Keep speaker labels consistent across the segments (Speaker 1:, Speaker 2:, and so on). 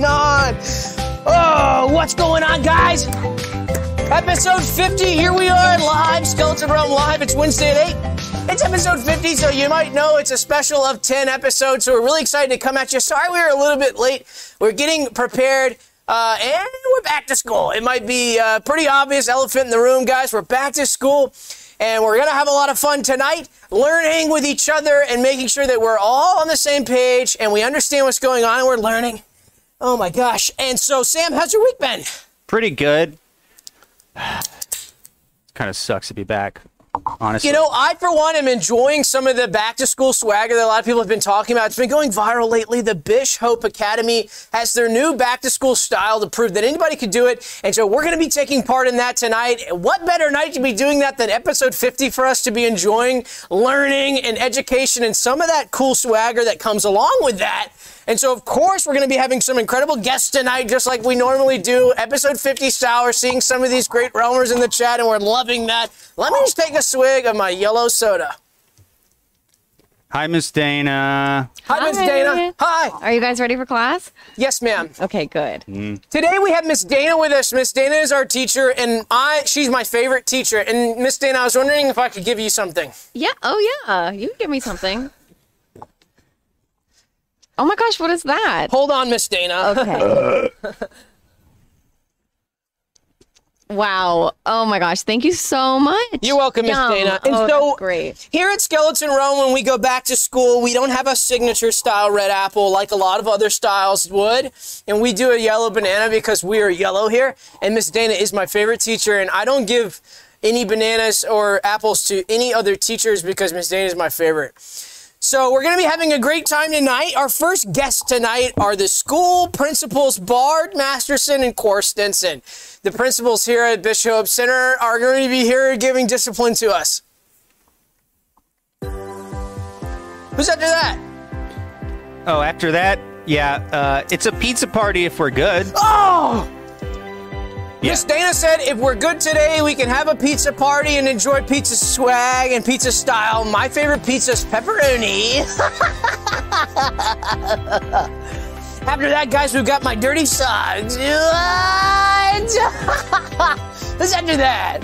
Speaker 1: on? Oh, what's going on, guys? Episode 50, here we are live, Skeleton Realm Live. It's Wednesday at 8. It's episode 50, so you might know it's a special of 10 episodes, so we're really excited to come at you. Sorry we were a little bit late. We're getting prepared, uh, and we're back to school. It might be uh, pretty obvious elephant in the room, guys. We're back to school, and we're going to have a lot of fun tonight, learning with each other and making sure that we're all on the same page and we understand what's going on and we're learning. Oh my gosh. And so, Sam, how's your week been?
Speaker 2: Pretty good. kind of sucks to be back, honestly.
Speaker 1: You know, I, for one, am enjoying some of the back to school swagger that a lot of people have been talking about. It's been going viral lately. The Bishop Academy has their new back to school style to prove that anybody could do it. And so we're going to be taking part in that tonight. What better night to be doing that than episode 50 for us to be enjoying learning and education and some of that cool swagger that comes along with that. And so, of course, we're going to be having some incredible guests tonight, just like we normally do. Episode 50 Sour, We're seeing some of these great realmers in the chat, and we're loving that. Let me just take a swig of my yellow soda.
Speaker 2: Hi, Miss Dana.
Speaker 1: Hi, Miss Dana. Hi.
Speaker 3: Are you guys ready for class?
Speaker 1: Yes, ma'am.
Speaker 3: Okay, good. Mm.
Speaker 1: Today we have Miss Dana with us. Miss Dana is our teacher, and I she's my favorite teacher. And Miss Dana, I was wondering if I could give you something.
Speaker 3: Yeah. Oh, yeah. You can give me something. Oh my gosh, what is that?
Speaker 1: Hold on, Miss Dana.
Speaker 3: Okay. wow. Oh my gosh. Thank you so much.
Speaker 1: You're welcome, Miss
Speaker 3: Yum.
Speaker 1: Dana. And
Speaker 3: oh,
Speaker 1: so
Speaker 3: great.
Speaker 1: Here at Skeleton Realm, when we go back to school, we don't have a signature style red apple like a lot of other styles would. And we do a yellow banana because we are yellow here. And Miss Dana is my favorite teacher. And I don't give any bananas or apples to any other teachers because Miss Dana is my favorite. So we're going to be having a great time tonight. Our first guests tonight are the school principals Bard Masterson and Kore Stenson. The principals here at Bishop Center are going to be here giving discipline to us. Who's after that?
Speaker 2: Oh, after that, yeah, uh, it's a pizza party if we're good.
Speaker 1: Oh!
Speaker 2: Yeah.
Speaker 1: Miss Dana said if we're good today, we can have a pizza party and enjoy pizza swag and pizza style. My favorite pizza is pepperoni. After that, guys, we've got my dirty socks. What? Who's after that?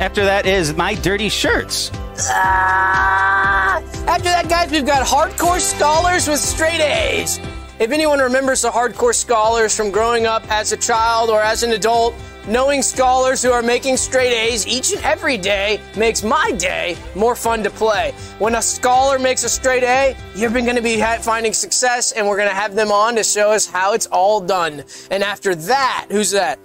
Speaker 2: After that is my dirty shirts.
Speaker 1: Ah! After that, guys, we've got hardcore scholars with straight A's. If anyone remembers the hardcore scholars from growing up as a child or as an adult, knowing scholars who are making straight A's each and every day makes my day more fun to play. When a scholar makes a straight A, you're going to be finding success, and we're going to have them on to show us how it's all done. And after that, who's that?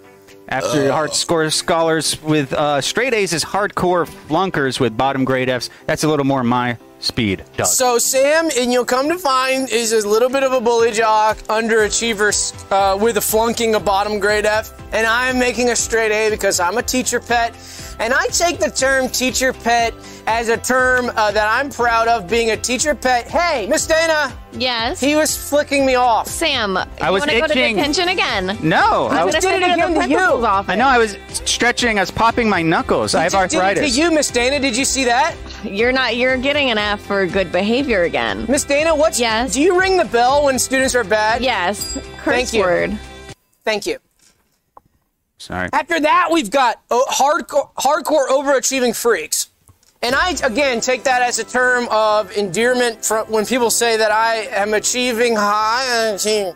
Speaker 2: After hard score scholars with uh, straight A's is hardcore flunkers with bottom grade F's. That's a little more my speed, Doug.
Speaker 1: So Sam, and you'll come to find, is a little bit of a bully jock, underachiever, uh, with a flunking a bottom grade F, and I'm making a straight A because I'm a teacher pet, and I take the term teacher pet as a term uh, that I'm proud of being a teacher pet. Hey, Miss Dana,
Speaker 3: Yes.
Speaker 1: he was flicking me off.
Speaker 3: Sam,
Speaker 2: I
Speaker 3: you
Speaker 2: was
Speaker 3: want to go to
Speaker 2: itching.
Speaker 3: detention again?
Speaker 2: no, I,
Speaker 3: I'm
Speaker 2: was,
Speaker 3: gonna
Speaker 1: did it
Speaker 3: you to
Speaker 1: again
Speaker 3: the
Speaker 1: to you.
Speaker 3: office.
Speaker 2: I know I was stretching. I was popping my knuckles. I have
Speaker 1: Did it
Speaker 2: arthritis.
Speaker 1: to you, Miss Dana? Did you see that?
Speaker 3: You're not. You're getting an F for good behavior again.
Speaker 1: Miss Dana, what's
Speaker 3: Yes.
Speaker 1: Do you ring the bell when students are bad?
Speaker 3: Yes. Curse
Speaker 1: Thank you.
Speaker 3: word.
Speaker 1: Thank you.
Speaker 2: Sorry.
Speaker 1: After that, we've got oh, hardcore, hardcore overachieving freaks. And I, again, take that as a term of endearment when people say that I am achieving high. uh,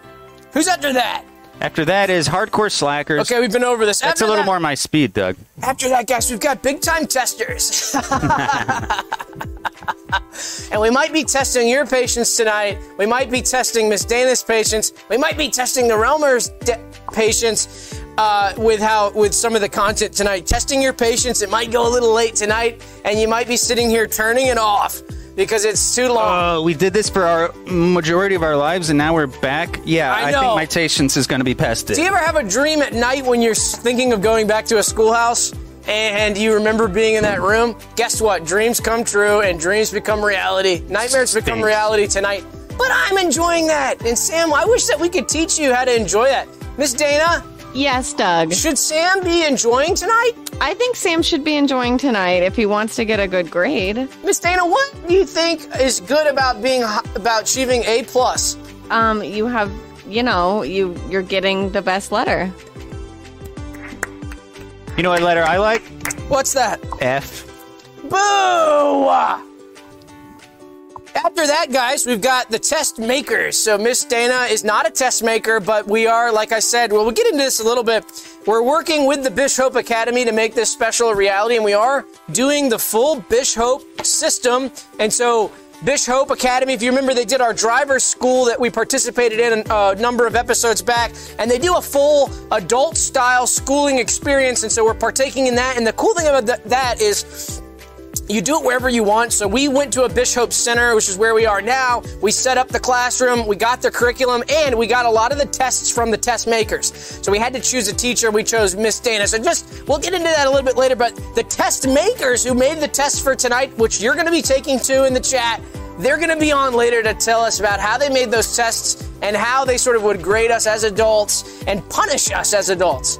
Speaker 1: Who's after that?
Speaker 2: After that is hardcore slackers.
Speaker 1: Okay, we've been over this.
Speaker 2: That's
Speaker 1: after
Speaker 2: a little
Speaker 1: that,
Speaker 2: more my speed, Doug.
Speaker 1: After that, guys, we've got big time testers. and we might be testing your patience tonight. We might be testing Miss Dana's patience. We might be testing the Realmers' de- patience uh, with how with some of the content tonight. Testing your patience. It might go a little late tonight, and you might be sitting here turning it off because it's too long.
Speaker 2: Uh, we did this for our majority of our lives, and now we're back. Yeah,
Speaker 1: I
Speaker 2: I, think my patience is going to be tested.
Speaker 1: Do you ever have a dream at night when you're thinking of going back to a schoolhouse and you remember being in that room? Guess what? Dreams come true and dreams become reality. Nightmares become reality tonight. But I'm enjoying that. And Sam, I wish that we could teach you how to enjoy that. Miss Dana,
Speaker 3: Yes, Doug.
Speaker 1: should Sam be enjoying tonight?
Speaker 3: I think Sam should be enjoying tonight if he wants to get a good grade.
Speaker 1: Miss Dana, what do you think is good about being about achieving A plus?
Speaker 3: Um, you have, you know, you you're getting the best letter.
Speaker 2: You know what letter I like?
Speaker 1: What's that?
Speaker 2: F.
Speaker 1: Boo! After that, guys, we've got the test makers. So Miss Dana is not a test maker, but we are, like I said, well, we'll get into this a little bit. We're working with the Bishop Academy to make this special a reality, and we are doing the full Bishop system. And so Bishop Academy, if you remember, they did our driver's school that we participated in a number of episodes back, and they do a full adult style schooling experience. And so we're partaking in that. And the cool thing about that is you do it wherever you want. So we went to a Bishop Center, which is where we are now. We set up the classroom, we got the curriculum, and we got a lot of the tests from the test makers. So we had to choose a teacher. We chose Miss Dana. So just, we'll get into that a little bit later, but the test makers who made the test for tonight, which you're going to be taking to in the chat, they're going to be on later to tell us about how they made those tests and how they sort of would grade us as adults and punish us as adults.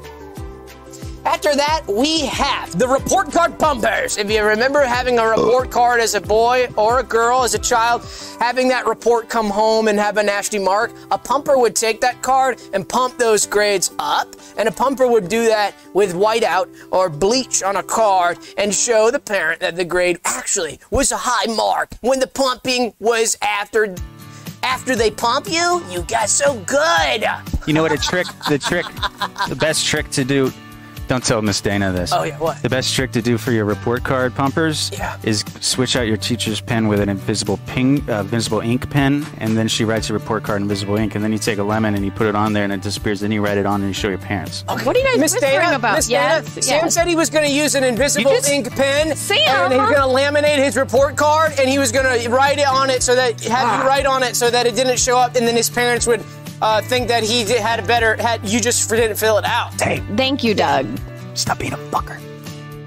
Speaker 1: After that, we have the report card pumpers. If you remember having a report card as a boy or a girl, as a child, having that report come home and have a nasty mark, a pumper would take that card and pump those grades up. And a pumper would do that with whiteout or bleach on a card and show the parent that the grade actually was a high mark when the pumping was after after they pump you, you got so good.
Speaker 2: You know what? A trick, the trick, the best trick to do. Don't tell Miss Dana this.
Speaker 1: Oh, yeah, what?
Speaker 2: The best trick to do for your report card pumpers
Speaker 1: Yeah.
Speaker 2: is switch out your teacher's pen with an invisible ping, uh, invisible ink pen, and then she writes your report card in invisible ink, and then you take a lemon and you put it on there, and it disappears. Then you write it on and you show your parents.
Speaker 3: What are you guys
Speaker 1: Miss
Speaker 3: whispering
Speaker 1: Dana,
Speaker 3: about?
Speaker 1: Miss
Speaker 3: yes,
Speaker 1: Dana, Sam said he was going to use an invisible
Speaker 2: just-
Speaker 1: ink pen,
Speaker 3: Sam!
Speaker 1: and he was going to laminate his report card, and he was going to write it on it so that have
Speaker 3: Ah.
Speaker 1: you write on it so that it didn't show up, and then his parents would uh, think that he did, had a better had you just didn't fill it out.
Speaker 2: Hey,
Speaker 3: Thank you, Doug.
Speaker 2: stop being a fucker.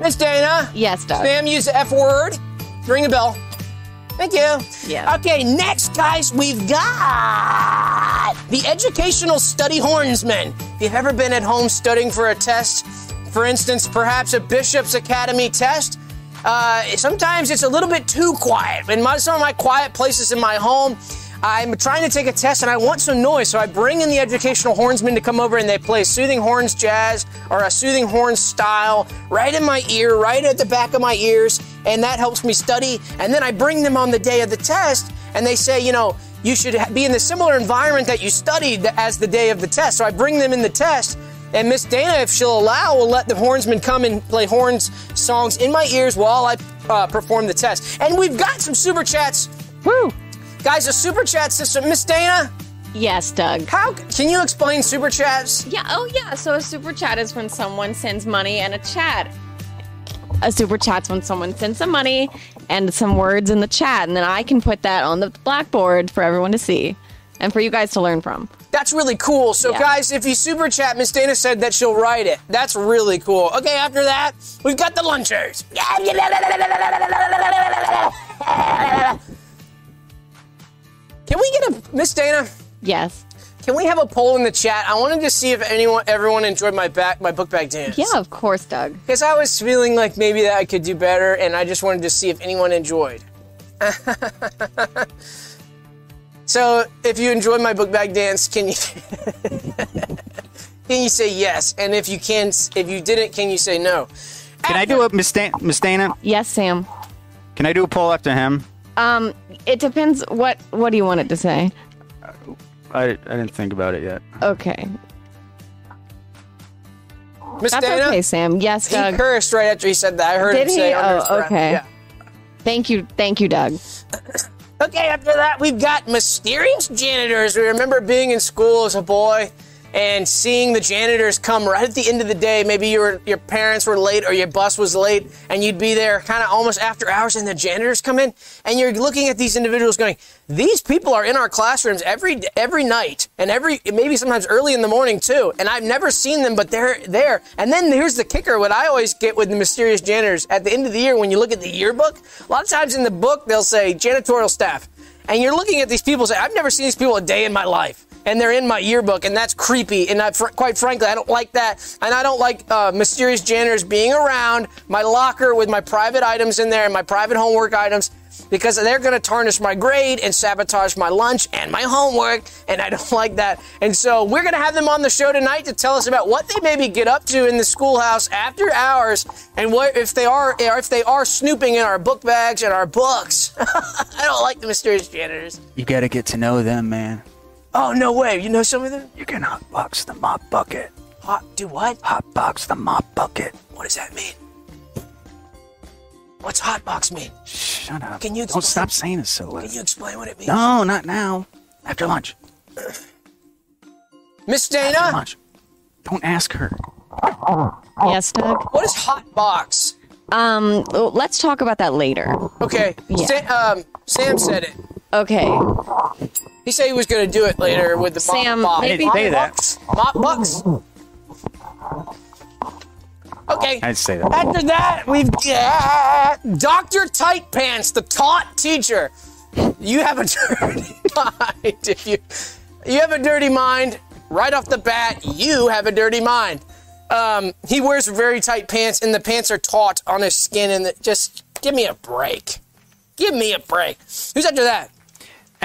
Speaker 1: Miss Dana,
Speaker 3: Yes, Doug.
Speaker 1: Sam used the F word. Ring a bell. Thank you.
Speaker 3: Yeah.
Speaker 1: Okay, next, guys, we've got the Educational Study Hornsman. If you've ever been at home studying for a test, for instance, perhaps a Bishop's Academy test, uh, sometimes it's a little bit too quiet. In my, some of my quiet places in my home, I'm trying to take a test and I want some noise, so I bring in the educational hornsman to come over and they play soothing horns jazz or a soothing horns style right in my ear, right at the back of my ears, and that helps me study. And then I bring them on the day of the test and they say, you know, you should be in the similar environment that you studied as the day of the test. So I bring them in the test. And Miss Dana, if she'll allow, will let the hornsman come and play horns songs in my ears while I uh, perform the test. And we've got some super chats.
Speaker 3: Woo.
Speaker 1: Guys, a super chat system. Miss Dana,
Speaker 3: Yes, Doug.
Speaker 1: how can you explain super chats?
Speaker 3: Yeah, oh yeah. So a super chat is when someone sends money and a chat. A super chat's when someone sends some money and some words in the chat, and then I can put that on the blackboard for everyone to see and for you guys to learn from.
Speaker 1: That's really cool. So,
Speaker 3: Yeah.
Speaker 1: guys, if you super chat, Miss Dana said that she'll write it. That's really cool. Okay, after that, we've got the lunchers. Can we get a Miss Dana?
Speaker 3: Yes.
Speaker 1: Can we have a poll in the chat? I wanted to see if anyone, everyone enjoyed my back, my book bag dance.
Speaker 3: Yeah, of course, Doug.
Speaker 1: Because I was feeling like maybe that I could do better, and I just wanted to see if anyone enjoyed. so, if you enjoyed my book bag dance, can you can you say yes? And if you can, if you didn't, can you say no?
Speaker 2: Can I do a Miss Dana? Miss Dana?
Speaker 3: Yes, Sam.
Speaker 2: Can I do a poll after him?
Speaker 3: Um, it depends. What What do you want it to say?
Speaker 2: I, I didn't think about it yet.
Speaker 3: Okay,
Speaker 1: Miss
Speaker 3: that's
Speaker 1: Dana?
Speaker 3: okay, Sam. Yes,
Speaker 1: He
Speaker 3: Doug.
Speaker 1: cursed right after he said that. I heard
Speaker 3: Did
Speaker 1: him say
Speaker 3: he?
Speaker 1: under
Speaker 3: Oh,
Speaker 1: his breath.
Speaker 3: okay.
Speaker 1: Yeah.
Speaker 3: Thank you, thank you, Doug.
Speaker 1: Okay, after that, we've got mysterious janitors. We remember being in school as a boy and seeing the janitors come right at the end of the day. Maybe your your parents were late or your bus was late, and you'd be there kind of almost after hours, and the janitors come in, and you're looking at these individuals going, "These people are in our classrooms every every night, and every maybe sometimes early in the morning too." And I've never seen them, but they're there. And then here's the kicker: what I always get with the mysterious janitors at the end of the year when you look at the yearbook, a lot of times in the book they'll say janitorial staff. And you're looking at these people say, I've never seen these people a day in my life. And they're in my yearbook, and that's creepy. And I, fr- quite frankly, I don't like that. And I don't like uh, mysterious janitors being around my locker with my private items in there and my private homework items because they're going to tarnish my grade and sabotage my lunch and my homework, and I don't like that. And so we're going to have them on the show tonight to tell us about what they maybe get up to in the schoolhouse after hours, and what if they are if they are snooping in our book bags and our books. I don't like the mysterious janitors.
Speaker 2: You got to get to know them, man.
Speaker 1: Oh no way! You know some of them?
Speaker 2: You can hotbox the mop bucket.
Speaker 1: Hot? Do what?
Speaker 2: Hotbox the mop bucket.
Speaker 1: What does that mean? What's hotbox mean?
Speaker 2: Shut up.
Speaker 1: Can you
Speaker 2: Don't stop saying it so loud.
Speaker 1: Can you explain what it means?
Speaker 2: No, not now. After lunch.
Speaker 1: Miss
Speaker 2: After
Speaker 1: Dana,
Speaker 2: lunch. Don't ask her.
Speaker 3: Yes, Doug.
Speaker 1: what is hotbox?
Speaker 3: Um, let's talk about that later.
Speaker 1: Okay,
Speaker 3: Yeah.
Speaker 1: Sa- um, Sam said it.
Speaker 3: Okay.
Speaker 1: He said he was going to do it later with the mop
Speaker 3: Sam, maybe-
Speaker 2: I didn't say that.
Speaker 1: Bucks. Mop bucks. Okay.
Speaker 2: I'd say that.
Speaker 1: After that, we've got Dr. Tight Pants, the taught teacher. You have a dirty mind. If you, you have a dirty mind, right off the bat, you have a dirty mind. Um, he wears very tight pants, and the pants are taut on his skin, and it just give me a break. Give me a break. Who's after that?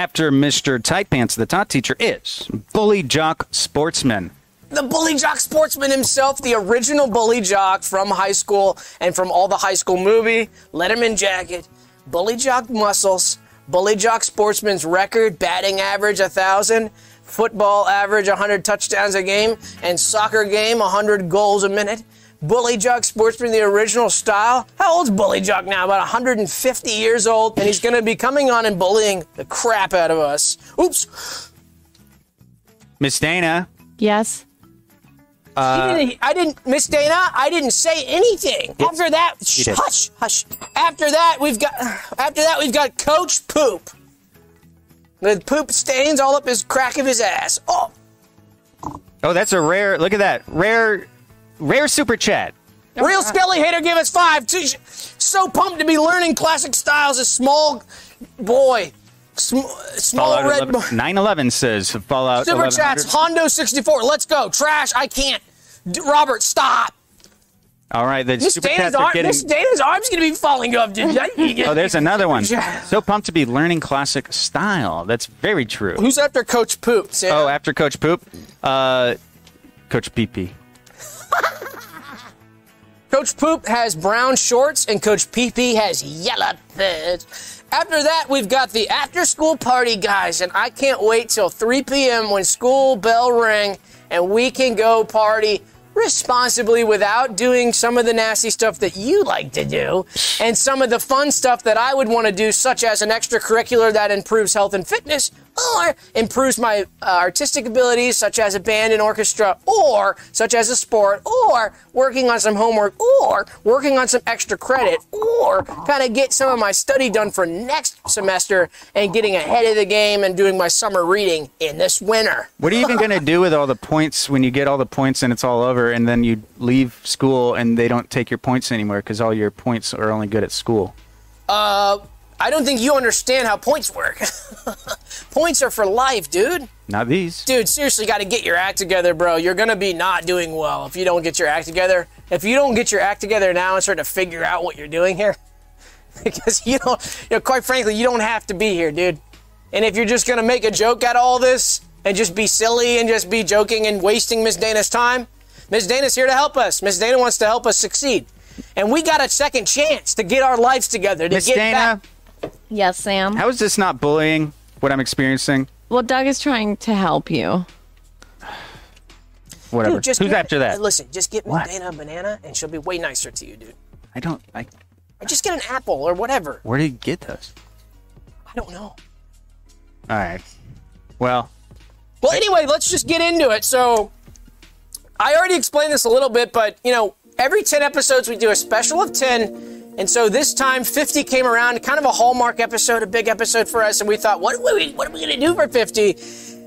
Speaker 2: After Mr. Tight Pants, the top teacher is Bully Jock Sportsman.
Speaker 1: the bully jock sportsman himself, the original bully jock from high school and from all the high school movie, Letterman jacket, bully jock muscles, bully jock sportsman's record, batting average a thousand, football average 100 touchdowns a game, and soccer game 100 goals a minute. Bully Jock Sportsman, the original style. How old's Bully Jock now? About 150 years old, and he's going to be coming on and bullying the crap out of us. Oops.
Speaker 2: Miss Dana.
Speaker 3: Yes.
Speaker 2: Uh,
Speaker 1: didn't- I didn't, Miss Dana. I didn't say anything. After that, shh,
Speaker 2: did.
Speaker 1: hush, hush. After that, we've got. After that, we've got Coach Poop. The poop stains all up his crack of his ass. Oh,
Speaker 2: Oh, that's a rare. Look at that. Rare, rare super chat.
Speaker 1: real Skelly hater, give us five. So pumped to be learning classic styles. A small boy, Sm- small
Speaker 2: Fallout
Speaker 1: red
Speaker 2: 11,
Speaker 1: boy.
Speaker 2: 911 says Fallout
Speaker 1: Super chats. Hondo 64. Let's go. Trash. I can't. D- Robert, stop.
Speaker 2: All right, the
Speaker 1: Miss
Speaker 2: super
Speaker 1: Dana's,
Speaker 2: chats are
Speaker 1: arm,
Speaker 2: getting.
Speaker 1: Miss Dana's arm's gonna be falling off.
Speaker 2: Oh, there's another one. So pumped to be learning classic style. That's very true.
Speaker 1: Who's after Coach Poop? Sam?
Speaker 2: Oh, after Coach Poop, uh, Coach PP.
Speaker 1: Coach Poop has brown shorts and Coach PP has yellow pants. After that, we've got the after school party, guys, and I can't wait till 3 p.m. when school bell ring and we can go party responsibly without doing some of the nasty stuff that you like to do and some of the fun stuff that I would want to do, such as an extracurricular that improves health and fitness or improves my uh, artistic abilities, such as a band and orchestra, or such as a sport, or working on some homework, or working on some extra credit, or kind of get some of my study done for next semester and getting ahead of the game and doing my summer reading in this winter.
Speaker 2: What are you even going to do with all the points when you get all the points and it's all over, and then you leave school and they don't take your points anymore because all your points are only good at school?
Speaker 1: I don't think you understand how points work. points are for life, dude.
Speaker 2: Not these.
Speaker 1: Dude, seriously, got to get your act together, bro. You're gonna be not doing well if you don't get your act together. If you don't get your act together now and start to figure out what you're doing here, because you don't, you know, quite frankly, you don't have to be here, dude. And if you're just gonna make a joke out of all this and just be silly and just be joking and wasting Miss Dana's time, Miss Dana's here to help us. Miss Dana wants to help us succeed, and we got a second chance to get our lives together to
Speaker 2: Miss
Speaker 1: get
Speaker 2: Dana,
Speaker 1: back.
Speaker 3: Yes, Sam.
Speaker 2: how is this not bullying? What I'm experiencing?
Speaker 3: well, Doug is trying to help you.
Speaker 2: Whatever.
Speaker 1: Dude, just
Speaker 2: Who's
Speaker 1: get-
Speaker 2: after that?
Speaker 1: Listen, just get Miss
Speaker 2: What?
Speaker 1: Dana a banana, and she'll be way nicer to you, dude.
Speaker 2: I don't. I,
Speaker 1: Or just get an apple or whatever.
Speaker 2: where did you get those?
Speaker 1: I don't know.
Speaker 2: All right. Well,
Speaker 1: Well, anyway, let's just get into it. So, I already explained this a little bit, but you know, every 10 episodes we do a special of 10. And so this time 50 came around, kind of a hallmark episode, a big episode for us, and we thought, what are we, what are we going to do for 50?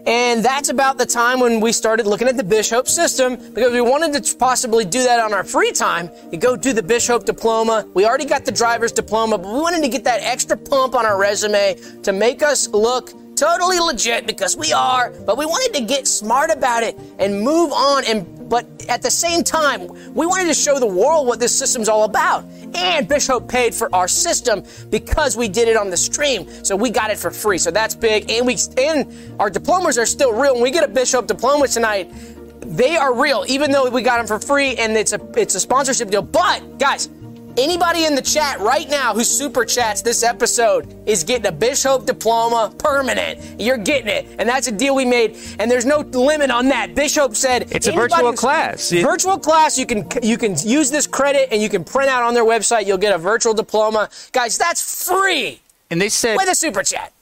Speaker 1: And that's about the time when we started looking at the Bishop system because we wanted to possibly do that on our free time. and go do the Bishop diploma. We already got the driver's diploma, but we wanted to get that extra pump on our resume to make us look totally legit because we are, but we wanted to get smart about it and move on and but at the same time, we wanted to show the world what this system's all about. And Bishop paid for our system because we did it on the stream. So we got it for free. So that's big. And we and our diplomas are still real. When we get a Bishop diploma tonight, they are real, even though we got them for free and it's a it's a sponsorship deal. But guys, Anybody in the chat right now who super chats this episode is getting a Bishop diploma permanent. You're getting it. And that's a deal we made. And there's no limit on that. Bishop said
Speaker 2: It's a virtual class.
Speaker 1: Virtual class, you can you can use this credit and you can print out on their website. You'll get a virtual diploma. Guys, that's free
Speaker 2: And they said
Speaker 1: with a super chat.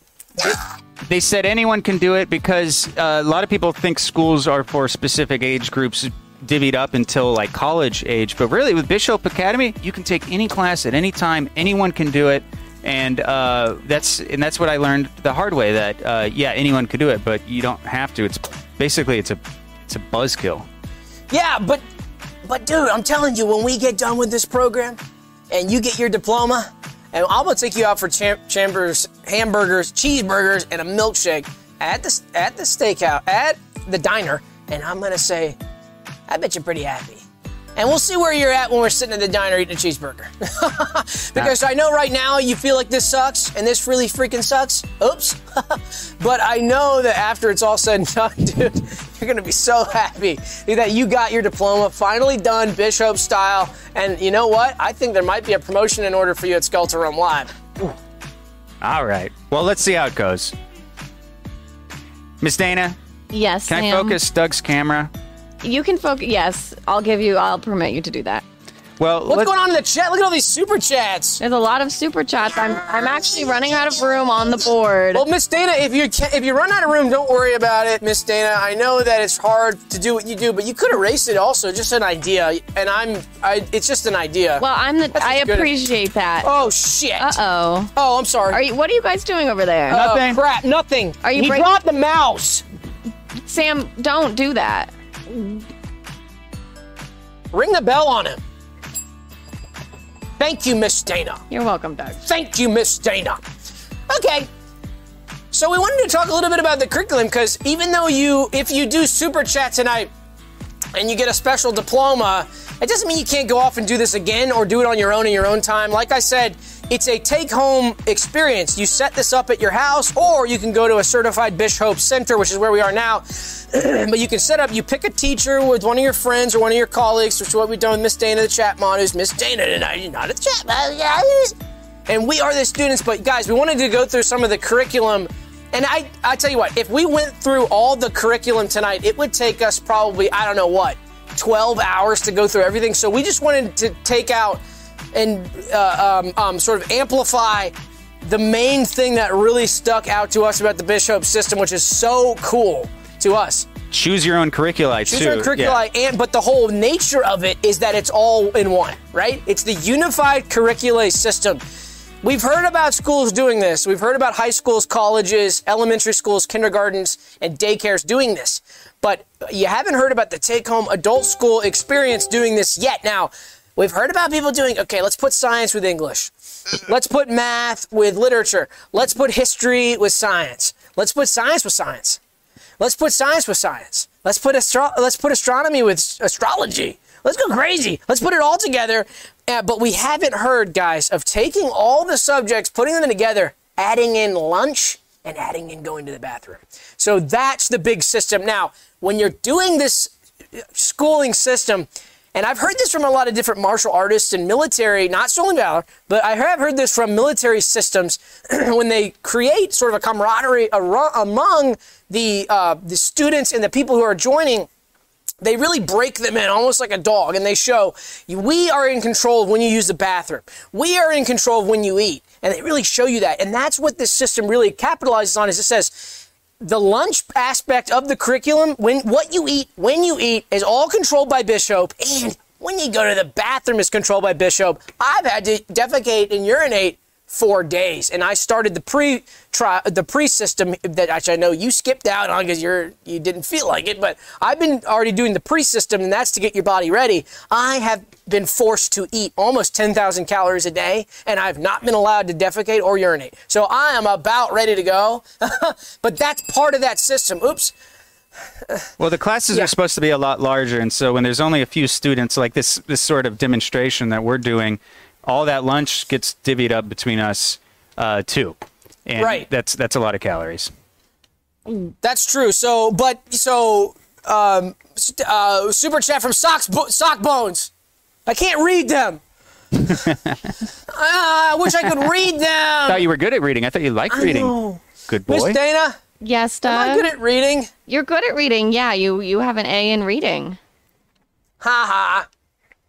Speaker 2: they said anyone can do it because uh, a lot of people think schools are for specific age groups divvied up until like college age. But really with bishop academy you can take any class at any time. Anyone can do it. And uh, that's and that's what i learned the hard way that uh, yeah anyone could do it but you don't have to. It's basically it's a it's a buzzkill.
Speaker 1: Yeah, but but dude, I'm telling you, when we get done with this program and you get your diploma, and I'm gonna take you out for cham- chambers, hamburgers, cheeseburgers, and a milkshake at the at the steakhouse at the diner, and I'm gonna say, I bet you're pretty happy. And we'll see where you're at when we're sitting at the diner eating a cheeseburger. because I know right now you feel like this sucks and this really freaking sucks. Oops. but I know that after it's all said and done, dude, you're going to be so happy that you got your diploma finally done, Bishop style. And you know what? I think there might be a promotion in order for you at Skeleton Realm Live.
Speaker 2: all right well let's see how it goes miss dana
Speaker 3: Yes,
Speaker 2: can i
Speaker 3: Sam.
Speaker 2: focus doug's camera
Speaker 3: You can focus. Yes, I'll give you. I'll permit you to do that.
Speaker 2: well
Speaker 1: What's
Speaker 2: let-
Speaker 1: going on in the chat? Look at all these super chats.
Speaker 3: There's a lot of super chats. I'm I'm actually running out of room on the board.
Speaker 1: Well, Miss Dana, if you can, if you run out of room, don't worry about it, Miss Dana. I know that it's hard to do what you do, but you could erase it. Also, just an idea, and I'm, I, it's just an idea.
Speaker 3: Well, I'm the.
Speaker 1: That's
Speaker 3: I
Speaker 1: as good
Speaker 3: appreciate that.
Speaker 1: oh shit!
Speaker 3: Uh oh.
Speaker 1: Oh, I'm sorry.
Speaker 3: Are you? What are you guys doing over there?
Speaker 1: oh
Speaker 2: Nothing.
Speaker 1: crap! Nothing.
Speaker 3: Are you
Speaker 1: He
Speaker 3: break-
Speaker 1: dropped the mouse.
Speaker 3: Sam, don't do that.
Speaker 1: Ring the bell on him. Thank you, Miss Dana.
Speaker 3: You're welcome, Doug.
Speaker 1: Thank you, Miss Dana. Okay. So we wanted to talk a little bit about the curriculum because even though you, if you do super chat tonight and you get a special diploma, it doesn't mean you can't go off and do this again or do it on your own in your own time. Like I said, it's a take-home experience. You set this up at your house, or you can go to a certified Bishop Hope Center, which is where we are now. but you can set up. You pick a teacher with one of your friends or one of your colleagues, which is what we've done with Miss Dana, the chat mod, who's Miss Dana tonight. Not a chat mod. And we are the students, but guys, we wanted to go through some of the curriculum. And I, I tell you what, if we went through all the curriculum tonight, it would take us probably, I don't know what, 12 hours to go through everything. So we just wanted to take out and uh, um, um, sort of amplify the main thing that really stuck out to us about the Bishop system, which is so cool to us.
Speaker 2: choose your own curricula
Speaker 1: Choose
Speaker 2: too
Speaker 1: your curricula, and but the whole nature of it is that it's all in one, right? It's the unified curricula system. We've heard about schools doing this. We've heard about high schools, colleges, elementary schools, kindergartens, and daycares doing this. But you haven't heard about the take home adult school experience doing this yet. Now, we've heard about people doing, okay, let's put science with English. Let's put math with literature. Let's put history with science. Let's put science with science. Let's put science with science. Let's put astro- let's put astronomy with astrology. Let's go crazy. Let's put it all together. Uh, but we haven't heard, guys, of taking all the subjects, putting them together, adding in lunch, and adding in going to the bathroom. So that's the big system. Now, when you're doing this schooling system, and I've heard this from a lot of different martial artists and military, not stolen valor, but I have heard this from military systems when they create sort of a camaraderie ar- among the uh, the students and the people who are joining. They really break them in almost like a dog and they show we are in control of when you use the bathroom. We are in control of when you eat. And they really show you that. And that's what this system really capitalizes on is it says the lunch aspect of the curriculum when what you eat when you eat is all controlled by bishop and when you go to the bathroom is controlled by bishop. I've had to defecate and urinate four days, and I started the pre try the pre system that actually I know you skipped out on because you're you didn't feel like it, but I've been already doing the pre system, and that's to get your body ready. I have been forced to eat almost 10,000 calories a day, and I've not been allowed to defecate or urinate. So I am about ready to go, but that's part of that system. Oops.
Speaker 2: Well, the classes
Speaker 1: Yeah.
Speaker 2: are supposed to be a lot larger, and so when there's only a few students, like this this sort of demonstration that we're doing, all that lunch gets divvied up between us uh, too, and
Speaker 1: Right.
Speaker 2: that's that's a lot of calories.
Speaker 1: That's true. So, but so um, uh, super chat from socks Bo- sock bones. I can't read them. Ah, I wish I could read them.
Speaker 2: I thought you were good at reading. I thought you liked
Speaker 1: I
Speaker 2: reading.
Speaker 1: know.
Speaker 2: Good
Speaker 1: Miss. Dana,
Speaker 3: Yes,
Speaker 1: am I
Speaker 3: Doug.
Speaker 1: good at reading?
Speaker 3: You're good at reading. Yeah, you you have an A in reading.
Speaker 1: Ha ha.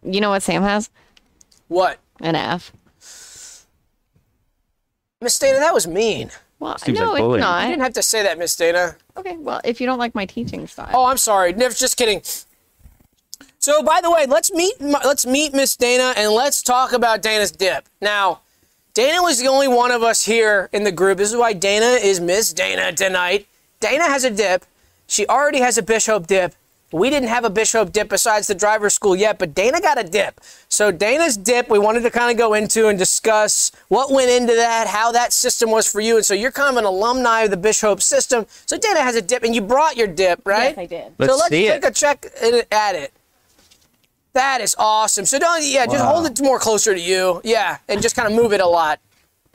Speaker 3: You know what Sam has?
Speaker 1: What?
Speaker 3: An F.
Speaker 1: Miss Dana, that was mean.
Speaker 3: Well,
Speaker 2: Seems
Speaker 3: no,
Speaker 2: like
Speaker 3: it's
Speaker 2: not.
Speaker 1: You
Speaker 3: not.
Speaker 1: didn't have to say that, Miss Dana.
Speaker 3: Okay, well, if you don't like my teaching style.
Speaker 1: Oh, I'm sorry. Never, just kidding. So, by the way, let's meet let's meet Miss Dana and let's talk about Dana's dip. Now, Dana was the only one of us here in the group. This is why Dana is Miss Dana tonight. Dana has a dip. She already has a Bishop dip. We didn't have a Bishop dip besides the driver's school yet, but Dana got a dip. So Dana's dip, we wanted to kind of go into and discuss what went into that, how that system was for you. And so you're kind of an alumni of the Bishop system. So Dana has a dip, and you brought your dip, right?
Speaker 3: Yes, I did.
Speaker 1: so
Speaker 2: Let's so
Speaker 1: let's
Speaker 2: see
Speaker 1: take
Speaker 2: it.
Speaker 1: a check at- at it. That is awesome. So don't, yeah, just hold it more closer to you. Yeah, and just kind of move it a lot.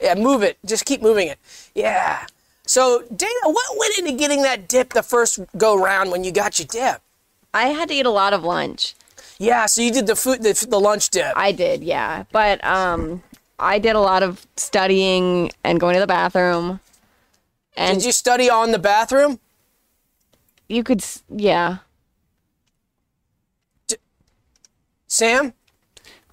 Speaker 1: Yeah, move it. Just keep moving it. Yeah. So Dana, what went into getting that dip the first go round when you got your dip?
Speaker 3: I had to eat a lot of lunch.
Speaker 1: Yeah, so you did the food, the, the lunch dip.
Speaker 3: I did, yeah. But um, I did a lot of studying and going to the bathroom. And
Speaker 1: Did you study on the bathroom?
Speaker 3: you could, s- yeah.
Speaker 1: Sam?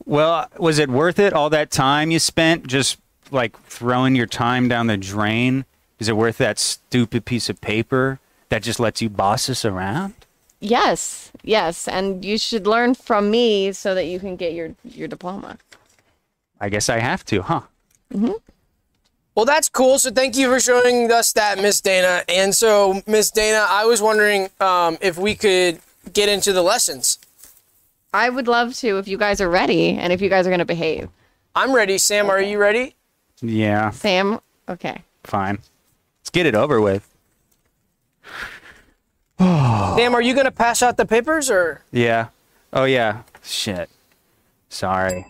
Speaker 2: Well, was it worth it? All that time you spent just like throwing your time down the drain? Is it worth that stupid piece of paper that just lets you boss us around?
Speaker 3: Yes, yes. And you should learn from me so that you can get your, your diploma.
Speaker 2: I guess I have to, huh? Hmm.
Speaker 1: Well, that's cool. So thank you for showing us that, Miss Dana. And so, Miss Dana, I was wondering um, if we could get into the lessons.
Speaker 3: I would love to if you guys are ready and if you guys are going to behave.
Speaker 1: I'm ready. Sam, are you ready?
Speaker 2: Yeah,
Speaker 3: Sam, okay.
Speaker 2: fine. Let's get it over with.
Speaker 1: Sam, are you going to pass out the papers or?
Speaker 2: Yeah. Oh yeah. Shit. Sorry.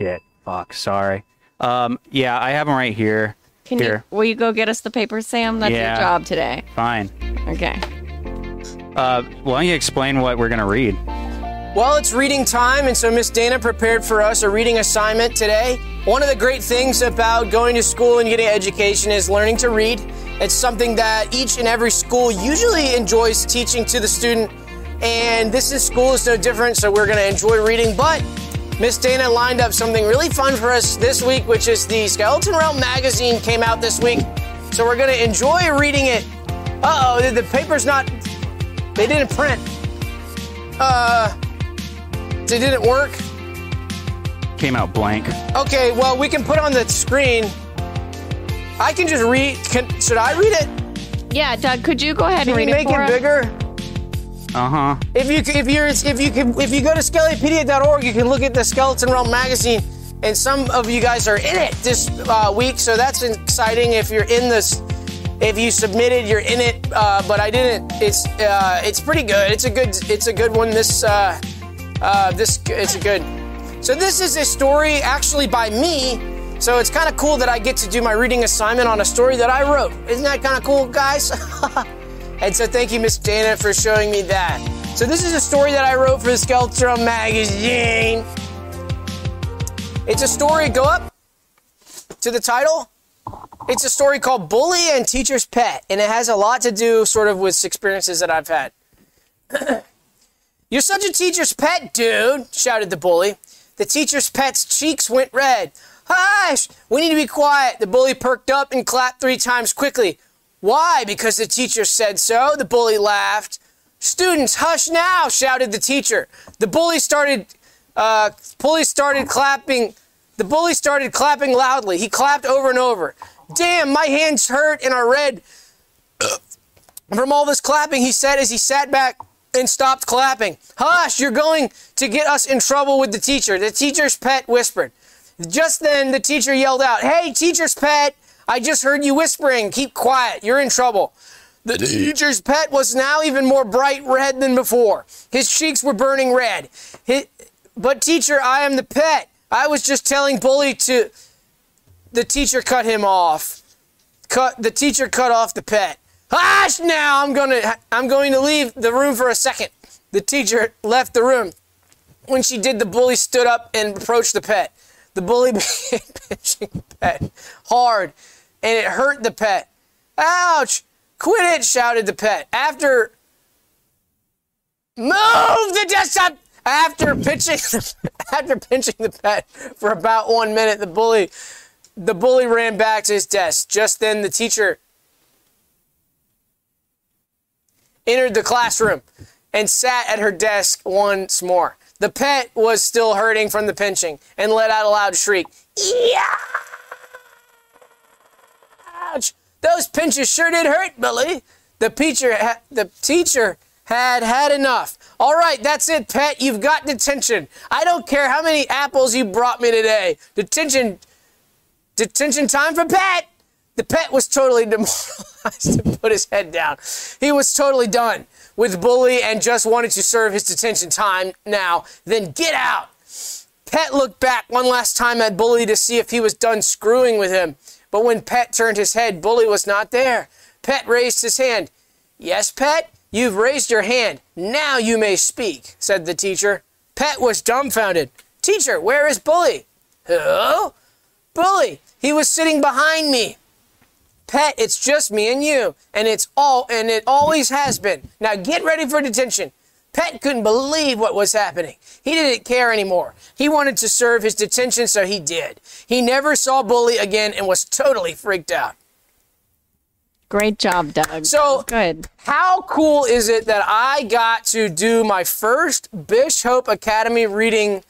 Speaker 2: Shit. Fuck. Sorry. Um. Yeah, I have them right here.
Speaker 3: Can
Speaker 2: here.
Speaker 3: you, will you go get us the papers, Sam? That's
Speaker 2: Yeah.
Speaker 3: your job today.
Speaker 2: Fine.
Speaker 3: Okay.
Speaker 2: Uh. Why don't you explain what we're gonna read?
Speaker 1: Well, it's reading time, and so Miss Dana prepared for us a reading assignment today. One of the great things about going to school and getting education is learning to read. It's something that each and every school usually enjoys teaching to the student, and this is school is no different, so we're going to enjoy reading. But Miss Dana lined up something really fun for us this week, which is the Skeleton Realm magazine came out this week, so we're going to enjoy reading it. Uh oh, the, paper's not, they didn't print. Uh, it didn't work.
Speaker 2: Came out blank.
Speaker 1: Okay, well, we can put on the screen. I can just read. Can, should I read it?
Speaker 3: Yeah, Doug, could you go ahead
Speaker 1: Can
Speaker 3: and
Speaker 1: you
Speaker 3: read
Speaker 1: make
Speaker 3: it for
Speaker 1: it bigger?
Speaker 2: Uh huh.
Speaker 1: If you if you're if you can if you go to skelepedia.org, you can look at the Skeleton Realm magazine, and some of you guys are in it this uh, week, so that's exciting. If you're in this, if you submitted, you're in it. Uh, but I didn't. It's uh, it's pretty good. It's a good it's a good one. This uh, uh, this it's a good. So this is a story actually by me. So it's kind of cool that I get to do my reading assignment on a story that I wrote. Isn't that kind of cool, guys? And so thank you, Miss Dana, for showing me that. So this is a story that I wrote for the Skeleton magazine. It's a story, go up to the title. It's a story called Bully and Teacher's Pet, and it has a lot to do sort of with experiences that I've had. You're such a teacher's pet, dude, shouted the bully. The teacher's pet's cheeks went red. Hush! We need to be quiet. The bully perked up and clapped three times quickly. Why? Because the teacher said so, the bully laughed. Students, hush now, shouted the teacher. The bully started, uh, bully started clapping. The bully started clapping loudly. He clapped over and over. Damn, my hands hurt and are red from all this clapping, he said as he sat back and stopped clapping. Hush, you're going to get us in trouble with the teacher. The teacher's pet whispered. Just then, the teacher yelled out, Hey, teacher's pet, I just heard you whispering. Keep quiet, you're in trouble. The teacher's pet was now even more bright red than before. His cheeks were burning red. But, teacher, I am the pet. I was just telling Bully to. The teacher cut him off. Cut. The teacher cut off the pet. Hush now! I'm gonna. I'm going to leave the room for a second. The teacher left the room. When she did, the bully stood up and approached the pet. The bully began pinching the pet hard, and it hurt the pet. Ouch! Quit it! shouted the pet. After move the desktop. After pinching, after pinching the pet for about one minute, the bully, the bully ran back to his desk. Just then, the teacher entered the classroom and sat at her desk once more. The pet was still hurting from the pinching and let out a loud shriek. Ouch! Those pinches sure did hurt, Billy. The teacher, ha- the teacher had had enough. All right, that's it, pet. You've got detention. I don't care how many apples you brought me today. Detention, detention time for pet. The pet was totally demoralized and put his head down. He was totally done with Bully and just wanted to serve his detention time now. Then get out. Pet looked back one last time at Bully to see if he was done screwing with him. But when Pet turned his head, Bully was not there. Pet raised his hand. Yes, Pet, you've raised your hand. Now you may speak, said the teacher. Pet was dumbfounded. Teacher, where is Bully? Who? Bully, he was sitting behind me. Pet, it's just me and you, and it's all and it always has been. Now get ready for detention. Pet couldn't believe what was happening. He didn't care anymore. He wanted to serve his detention, so he did. He never saw Bully again and was totally freaked out.
Speaker 3: Great job, Doug.
Speaker 1: So-
Speaker 3: good.
Speaker 1: How cool is it that I got to do my first Bishop Academy reading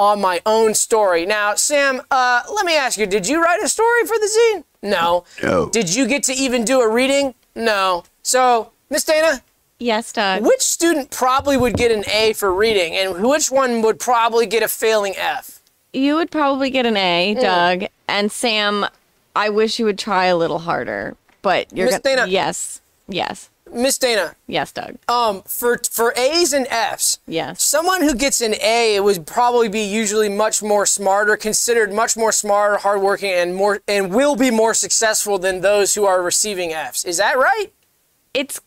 Speaker 1: on my own story? Now, Sam, uh, let me ask you, did you write a story for the zine? No.
Speaker 4: No.
Speaker 1: Did you get to even do a reading? No. So, Miss Dana,
Speaker 3: Yes, Doug.
Speaker 1: which student probably would get an A for reading and which one would probably get a failing F?
Speaker 3: You would probably get an A,
Speaker 1: Hmm.
Speaker 3: Doug. And Sam, I wish you would try a little harder. But you're
Speaker 1: Miss
Speaker 3: gonna
Speaker 1: Dana-
Speaker 3: Yes. Yes.
Speaker 1: Miss Dana,
Speaker 3: Yes, Doug.
Speaker 1: um, for for A's and F's,
Speaker 3: Yes.
Speaker 1: someone who gets an A it would probably be usually much more smarter, considered much more smarter, hardworking, and more and will be more successful than those who are receiving F's. Is that right?
Speaker 3: It's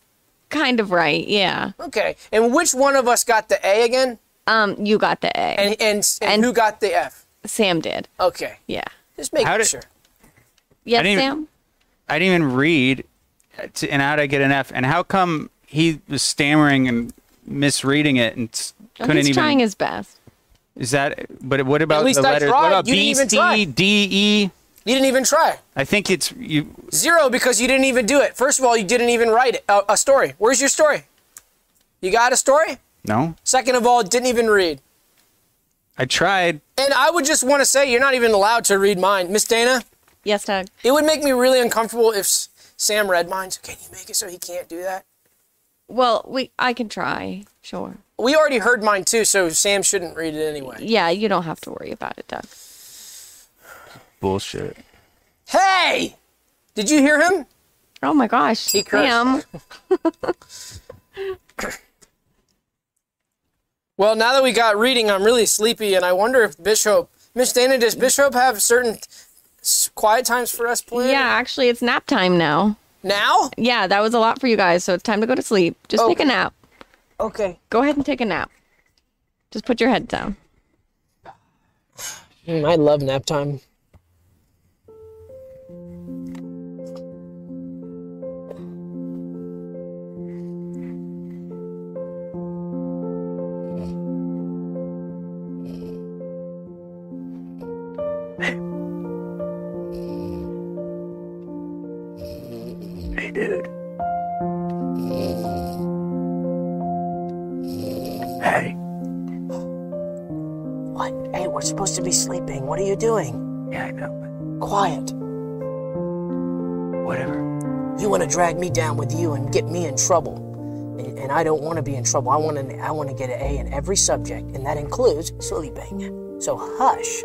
Speaker 3: kind of right. Yeah.
Speaker 1: Okay. And which one of us got the A again?
Speaker 3: Um, you got the A.
Speaker 1: And and, and,
Speaker 3: And-
Speaker 1: who got the F?
Speaker 3: Sam did.
Speaker 1: Okay.
Speaker 3: Yeah.
Speaker 1: Just making
Speaker 2: How did-
Speaker 1: sure.
Speaker 3: Yes,
Speaker 2: didn't even-
Speaker 3: Sam?
Speaker 2: I didn't even read, to, and how did I get an F? And how come he was stammering and misreading it and
Speaker 3: Oh,
Speaker 2: couldn't
Speaker 3: He's
Speaker 2: even?
Speaker 3: trying his best.
Speaker 2: Is that? But what about
Speaker 1: least
Speaker 2: the
Speaker 1: I
Speaker 2: letters?
Speaker 1: tried.
Speaker 2: What about
Speaker 1: You didn't
Speaker 2: B,
Speaker 1: even try.
Speaker 2: C, D, E?
Speaker 1: You didn't even try.
Speaker 2: I think it's you.
Speaker 1: Zero because you didn't even do it. First of all, you didn't even write it. A, a story. Where's your story? You got a story?
Speaker 2: No,
Speaker 1: Second of all, didn't even read.
Speaker 2: I tried.
Speaker 1: And I would just want to say you're not even allowed to read mine. Miss Dana,
Speaker 3: Yes, Doug.
Speaker 1: it would make me really uncomfortable if S- Sam read mine. So can you make it so he can't do that?
Speaker 3: Well, we I can try. Sure.
Speaker 1: We already heard mine too, so Sam shouldn't read it anyway.
Speaker 3: Yeah, you don't have to worry about it, Doug.
Speaker 2: Bullshit.
Speaker 1: Hey! Did you hear him?
Speaker 3: Oh my gosh.
Speaker 1: He cursed.
Speaker 3: Sam.
Speaker 1: Well, now that we got reading, I'm really sleepy, and I wonder if Bishop, Miss Dana, does Bishop have certain s- quiet times for us planned?
Speaker 3: Yeah, actually it's nap time now.
Speaker 1: Now?
Speaker 3: Yeah, that was a lot for you guys, so it's time to go to sleep. Just take a nap.
Speaker 1: Okay.
Speaker 3: Go ahead and take a nap. Just put your head down.
Speaker 1: Mm, I love nap time. Drag me down with you and get me in trouble. And, and I don't want to be in trouble. I want to I want to get an A in every subject, and that includes sleeping. So hush.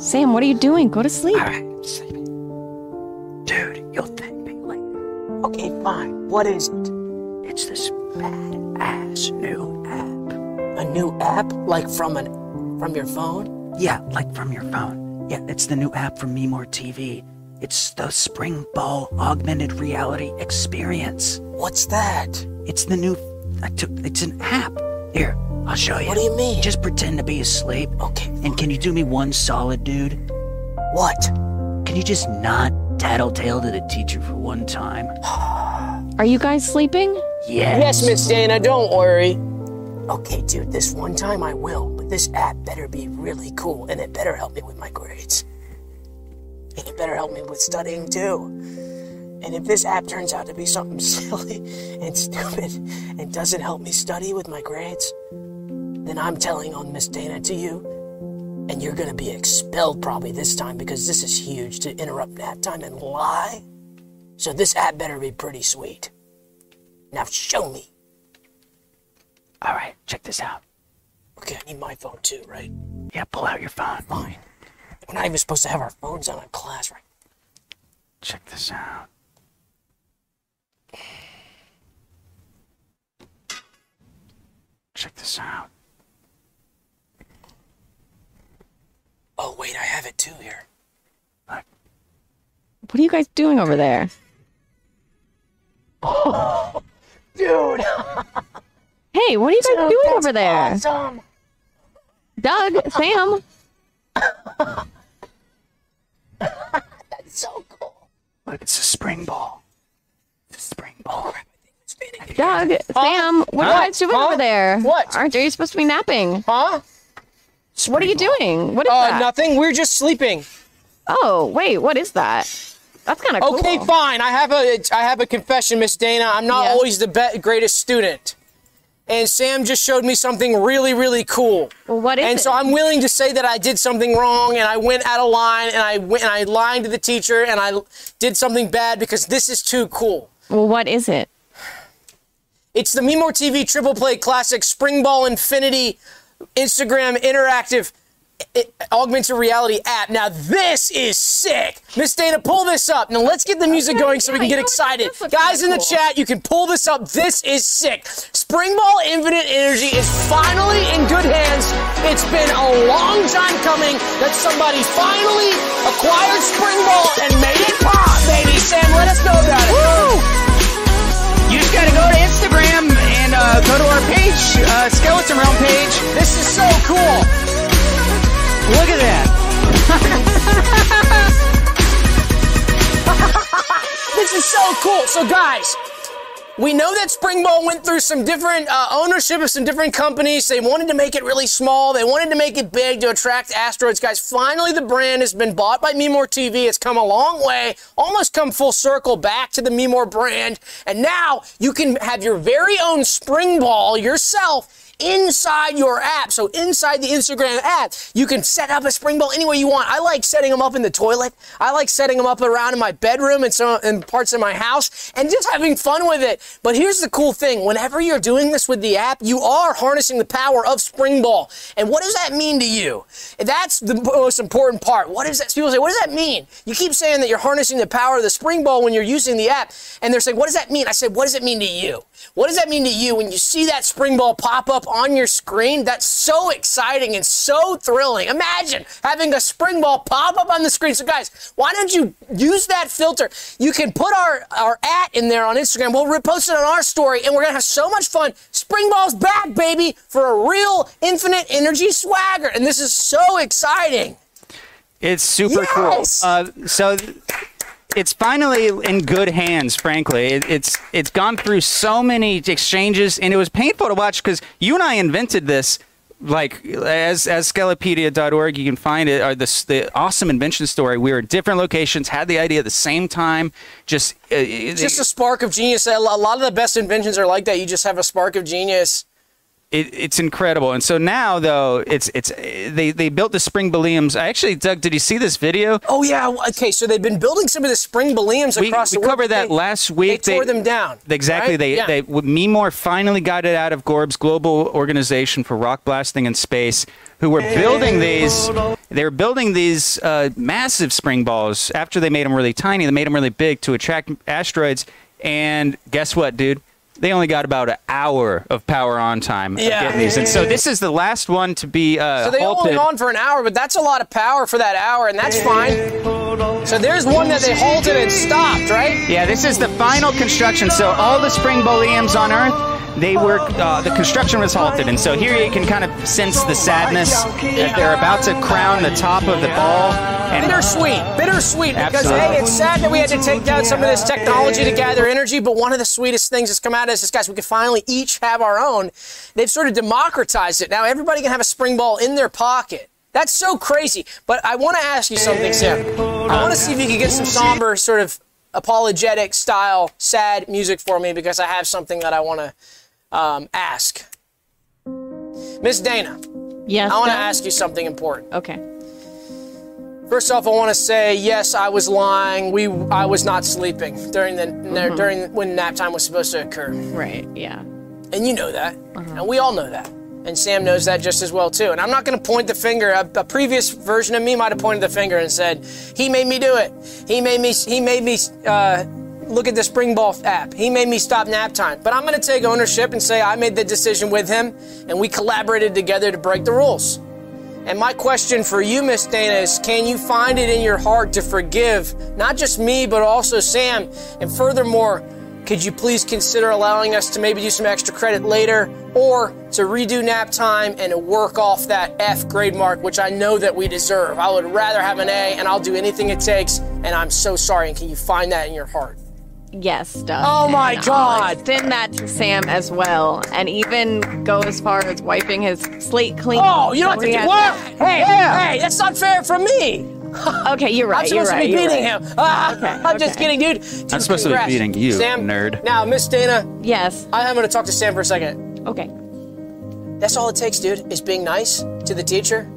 Speaker 3: Sam, what are you doing? Go to sleep.
Speaker 4: All right, I'm sleeping. Dude, you'll thank me later.
Speaker 1: Okay, fine. What is it?
Speaker 4: It's this badass new app.
Speaker 1: A new app like from an from your phone?
Speaker 4: Yeah, like from your phone. Yeah, it's the new app from Memore TV. It's the Spring Ball Augmented Reality Experience.
Speaker 1: What's that?
Speaker 4: It's the new. I took. It's an app. Here, I'll show you.
Speaker 1: What do you mean?
Speaker 4: Just pretend to be asleep.
Speaker 1: Okay.
Speaker 4: And can you do me one solid, dude?
Speaker 1: What?
Speaker 4: Can you just not tattletale to the teacher for one time?
Speaker 3: Are you guys sleeping?
Speaker 4: Yes.
Speaker 1: Yes, Miss Dana, don't worry. Okay, dude, this one time I will, but this app better be really cool and it better help me with my grades. And it better help me with studying too. And if this app turns out to be something silly and stupid and doesn't help me study with my grades, then I'm telling on Miss Dana to you, and you're gonna be expelled probably this time because this is huge to interrupt nap time and lie. So this app better be pretty sweet. Now show me.
Speaker 4: All right, check this out.
Speaker 1: Okay, I need my phone too, right?
Speaker 4: Yeah, pull out your phone.
Speaker 1: Fine. We're not even supposed to have our phones on in class, right?
Speaker 4: Check this out. Check this out.
Speaker 1: Oh, wait, I have it too here.
Speaker 4: Look,
Speaker 3: What are you guys doing over there?
Speaker 1: Oh, Dude!
Speaker 3: Hey, what are you guys doing over there?
Speaker 1: Awesome!
Speaker 3: Doug, Sam,
Speaker 1: That's so cool.
Speaker 4: look, it's a spring ball. It's a spring ball.
Speaker 3: Doug, Sam, what are you doing
Speaker 1: Huh?
Speaker 3: over there?
Speaker 1: What?
Speaker 3: Aren't you supposed to be napping?
Speaker 1: Huh?
Speaker 3: What are you doing? What is
Speaker 1: Uh,
Speaker 3: that?
Speaker 1: nothing. We're just sleeping.
Speaker 3: Oh, wait, what is that? That's kind of cool.
Speaker 1: Okay, fine. I have a I have a confession, Miss Dana. I'm not
Speaker 3: Yeah.
Speaker 1: always the be- greatest student. And Sam just showed me something really, really cool.
Speaker 3: Well, what is
Speaker 1: and
Speaker 3: it?
Speaker 1: so I'm willing to say that I did something wrong and I went out of line and I went and I lied to the teacher and I did something bad because this is too cool.
Speaker 3: Well, what is it?
Speaker 1: It's the Memore TV Triple Play Classic Spring Ball Infinity Instagram Interactive Augmented Reality app. Now, this is sick. Miss Dana, pull this up. Now, let's get the music
Speaker 3: Okay,
Speaker 1: going so we can get
Speaker 3: you know
Speaker 1: excited. Guys in the
Speaker 3: cool.
Speaker 1: chat, you can pull this up. This is sick. Spring Ball Infinite Energy is finally in good hands. It's been a long time coming that somebody finally acquired Spring Ball and made it pop, baby. Sam, let us know about it.
Speaker 2: You just gotta go to Instagram and uh, go to our page, uh, Skeleton Realm page.
Speaker 1: This is so cool.
Speaker 2: Look at that.
Speaker 1: This is so cool. So, guys, we know that Spring Ball went through some different uh, ownership of some different companies. They wanted to make it really small. They wanted to make it big to attract asteroids. Guys, finally the brand has been bought by Memore TV. It's come a long way, almost come full circle back to the Memore brand. And now you can have your very own Spring Ball yourself inside your app. So inside the Instagram app, you can set up a spring ball any way you want. I like setting them up in the toilet. I like setting them up around in my bedroom and some in parts of my house and just having fun with it. But here's the cool thing. Whenever you're doing this with the app, you are harnessing the power of spring ball. And what does that mean to you? That's the most important part. What does that people say, what does that mean? You keep saying that you're harnessing the power of the spring ball when you're using the app, and they're saying, what does that mean? I said, what does it mean to you? What does that mean to you when you see that spring ball pop up on your screen? That's so exciting and so thrilling. Imagine having a spring ball pop up on the screen. So, guys, why don't you use that filter? You can put our, our at in there on Instagram. We'll repost it on our story, and we're going to have so much fun. Spring ball's back, baby, for a real infinite energy swagger. And this is so exciting.
Speaker 2: It's super
Speaker 1: Yes!
Speaker 2: cool. Uh, so th- it's finally in good hands. Frankly, it, it's it's gone through so many exchanges, and it was painful to watch because you and I invented this like as as Scalepedia.org, you can find it. Or the the awesome invention story. We were at different locations, had the idea at the same time. Just uh,
Speaker 1: Just a spark of genius. A lot of the best inventions are like that. You just have a spark of genius.
Speaker 2: It, it's incredible. And so now though, it's it's they they built the spring balloons. I actually, Doug, did you see this video?
Speaker 1: Oh yeah. Okay, so they've been building some of the spring balloons
Speaker 2: We,
Speaker 1: across
Speaker 2: we
Speaker 1: the world.
Speaker 2: covered that
Speaker 1: They-
Speaker 2: last week.
Speaker 1: They tore them down.
Speaker 2: Exactly.
Speaker 1: right?
Speaker 2: They
Speaker 1: Yeah.
Speaker 2: they Memore finally got it out of Gorb's global organization for rock blasting in space, who were building these. They were building these uh, massive spring balls. After they made them really tiny, they made them really big to attract asteroids. And guess what, dude? They only got about an hour of power on time of
Speaker 1: Yeah.
Speaker 2: getting these. And so this is the last one to be uh,
Speaker 1: So they
Speaker 2: halted.
Speaker 1: only on for an hour, but that's a lot of power for that hour, and that's fine. So there's one that they halted and stopped, right?
Speaker 2: Yeah, this is the final construction. So all the spring boleums on Earth, they were uh, the construction was halted, and so here you can kind of sense the sadness that they're about to crown the top of the ball. And
Speaker 1: Bittersweet, bittersweet, because
Speaker 2: Absolutely.
Speaker 1: hey, it's sad that we had to take down some of this technology to gather energy, but one of the sweetest things that's come out of this is, guys, we can finally each have our own. They've sort of democratized it. Now everybody can have a spring ball in their pocket. That's so crazy. But I want to ask you something, Sam. I want to see if you can get some somber, sort of apologetic style, sad music for me because I have something that I want to um, ask. Miss Dana,
Speaker 3: Yes.
Speaker 1: I want to ask you something important.
Speaker 3: Okay.
Speaker 1: First off, I want to say yes, I was lying. We, I was not sleeping during the during when nap time was supposed to occur,
Speaker 3: Right. Yeah.
Speaker 1: and you know that, and we all know that, and Sam knows that just as well too. And I'm not going to point the finger. A, a previous version of me might have pointed the finger and said, "He made me do it. He made me. He made me." Uh, Look at the Spring Ball app. He made me stop nap time. But I'm going to take ownership and say I made the decision with him and we collaborated together to break the rules. And my question for you, Miss Dana, is can you find it in your heart to forgive not just me, but also Sam? And furthermore, could you please consider allowing us to maybe do some extra credit later or to redo nap time and work off that F grade mark, which I know that we deserve? I would rather have an A and I'll do anything it takes. And I'm so sorry. And can you find that in your heart?
Speaker 3: Yes, Doug.
Speaker 1: Oh my
Speaker 3: And
Speaker 1: God.
Speaker 3: I'll extend that to Sam as well, and even go as far as wiping his slate clean.
Speaker 1: Oh, you don't have to do what?
Speaker 3: that-
Speaker 1: Hey, hey, that's not fair from me.
Speaker 3: Okay, you're right.
Speaker 1: I'm
Speaker 3: you're
Speaker 1: supposed
Speaker 3: right.
Speaker 1: to be
Speaker 3: you're
Speaker 1: beating
Speaker 3: right.
Speaker 1: him. Ah,
Speaker 3: Okay,
Speaker 1: I'm just kidding, dude. Dude,
Speaker 2: I'm supposed to be beating you,
Speaker 1: Sam,
Speaker 2: nerd.
Speaker 1: Now, Miss Dana,
Speaker 3: Yes.
Speaker 1: I am going to talk to Sam for a second.
Speaker 3: Okay.
Speaker 1: That's all it takes, dude, is being nice to the teacher,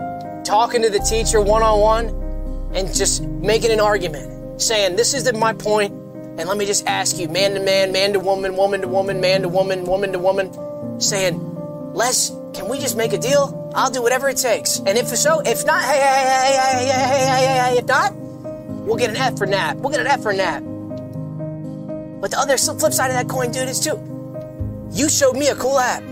Speaker 1: talking to the teacher one on one, and just making an argument, saying, This is the, my point, and let me just ask you, man to man, man to woman, woman to woman, man to woman, woman to woman, saying, Les, can we just make a deal? I'll do whatever it takes. And if so, if not, hey, hey, hey, hey, hey, hey, hey, hey, if not, we'll get an F for nap. We'll get an F for nap. But the other flip side of that coin, dude, is too. You showed me a cool app.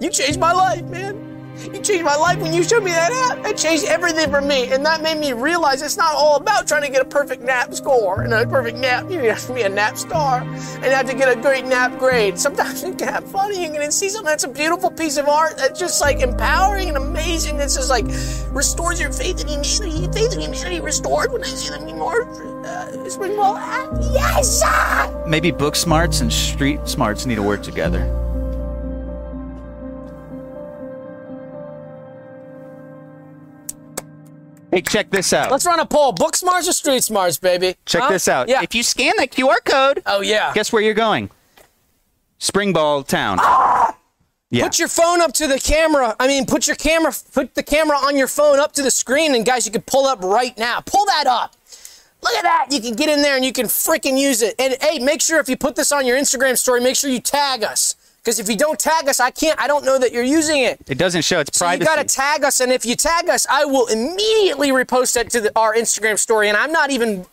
Speaker 1: You changed my life, man. You changed my life when you showed me that app. That changed everything for me. And that made me realize it's not all about trying to get a perfect nap score and a perfect nap. You have to be a nap star and have to get a great nap grade. Sometimes you can have fun and you can see something that's a beautiful piece of art that's just like empowering and amazing. That's just like restores your faith in humanity. Faith in humanity restored when I see the more uh, spring ball app. Yes!
Speaker 2: Maybe book smarts and street smarts need to work together. Hey, check this out.
Speaker 1: Let's run a poll. Book smarts or street smarts, baby?
Speaker 2: check
Speaker 1: Huh?
Speaker 2: this out.
Speaker 1: Yeah.
Speaker 2: If you scan that QR code,
Speaker 1: oh, yeah.
Speaker 2: guess where you're going? Springball Town. Ah! Yeah.
Speaker 1: Put your phone up to the camera. I mean, put your camera, put the camera on your phone up to the screen, and guys, you can pull up right now. Pull that up. Look at that. You can get in there and you can freaking use it. And hey, make sure if you put this on your Instagram story, make sure you tag us. Because if you don't tag us, I can't. I don't know that you're using it.
Speaker 2: It doesn't show. It's
Speaker 1: So
Speaker 2: privacy.
Speaker 1: you got to tag us, and if you tag us, I will immediately repost that to the, our Instagram story. And I'm not even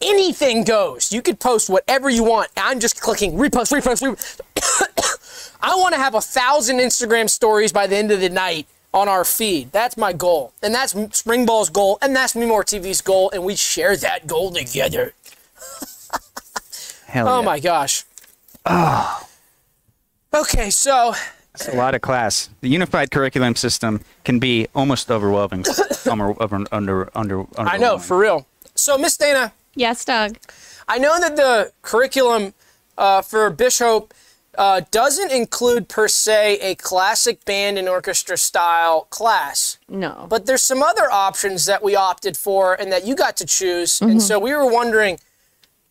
Speaker 1: anything goes. You could post whatever you want. I'm just clicking repost, repost, repost. I want to have a thousand Instagram stories by the end of the night on our feed. That's my goal, and that's Springball's goal, and that's Memore TV's goal, and we share that goal together.
Speaker 2: Hell
Speaker 1: oh
Speaker 2: yeah.
Speaker 1: Oh my gosh. Ah. Okay, so
Speaker 2: It's a lot of class. The unified curriculum system can be almost overwhelming. under, over, under, under,
Speaker 1: I know for real. So Miss Dana.
Speaker 3: Yes, Doug.
Speaker 1: I know that the curriculum uh, for Bishop uh, doesn't include per se a classic band and orchestra style class.
Speaker 3: No.
Speaker 1: But there's some other options that we opted for and that you got to choose. And so we were wondering,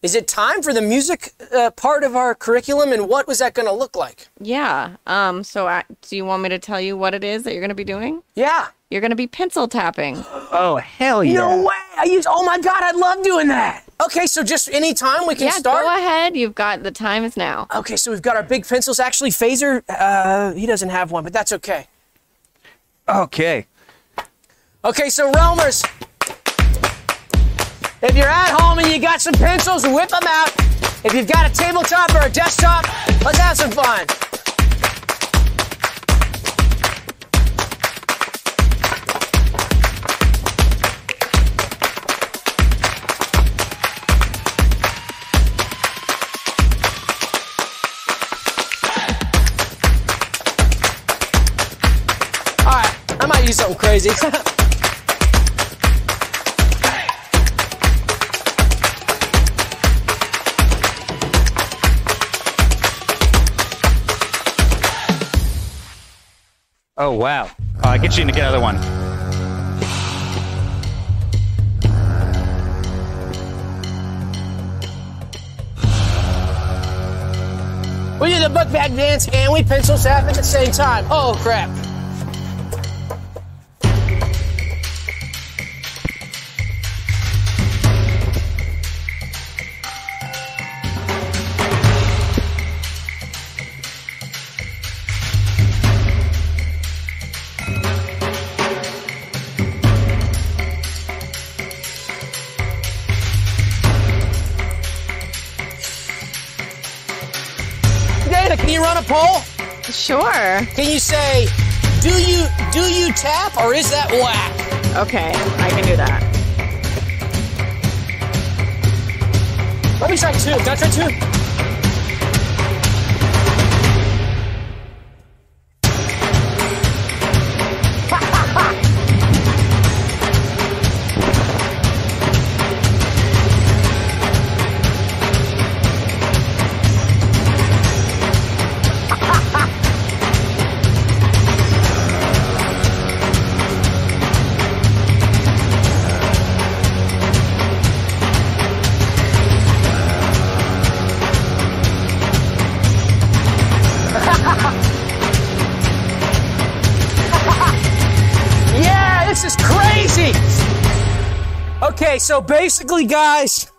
Speaker 1: is it time for the music uh, part of our curriculum, and what was that going to look like?
Speaker 3: yeah. Um. So, I, do you want me to tell you what it is that you're going to be doing?
Speaker 1: Yeah.
Speaker 3: You're going to be pencil tapping.
Speaker 2: Oh hell yeah!
Speaker 1: No way! I use. Oh my god! I love doing that. Okay, so just any time we can start?
Speaker 3: yeah.
Speaker 1: start.
Speaker 3: Go ahead. You've got the time is now.
Speaker 1: Okay, so we've got our big pencils. Actually, Phaser, uh, he doesn't have one, but that's okay.
Speaker 2: Okay.
Speaker 1: Okay, so Realmers, if you're at home and you got some pencils, whip them out. If you've got a tabletop or a desktop, let's have some fun. All right, I might use something crazy.
Speaker 2: Oh wow. I get you to get another one.
Speaker 1: We do the book bag dance and we pencil tap at the same time. Oh crap. Can you say, do you do you tap or is that whack?
Speaker 3: Okay. I can do that.
Speaker 1: Let me try two. Can I try two? So basically, guys,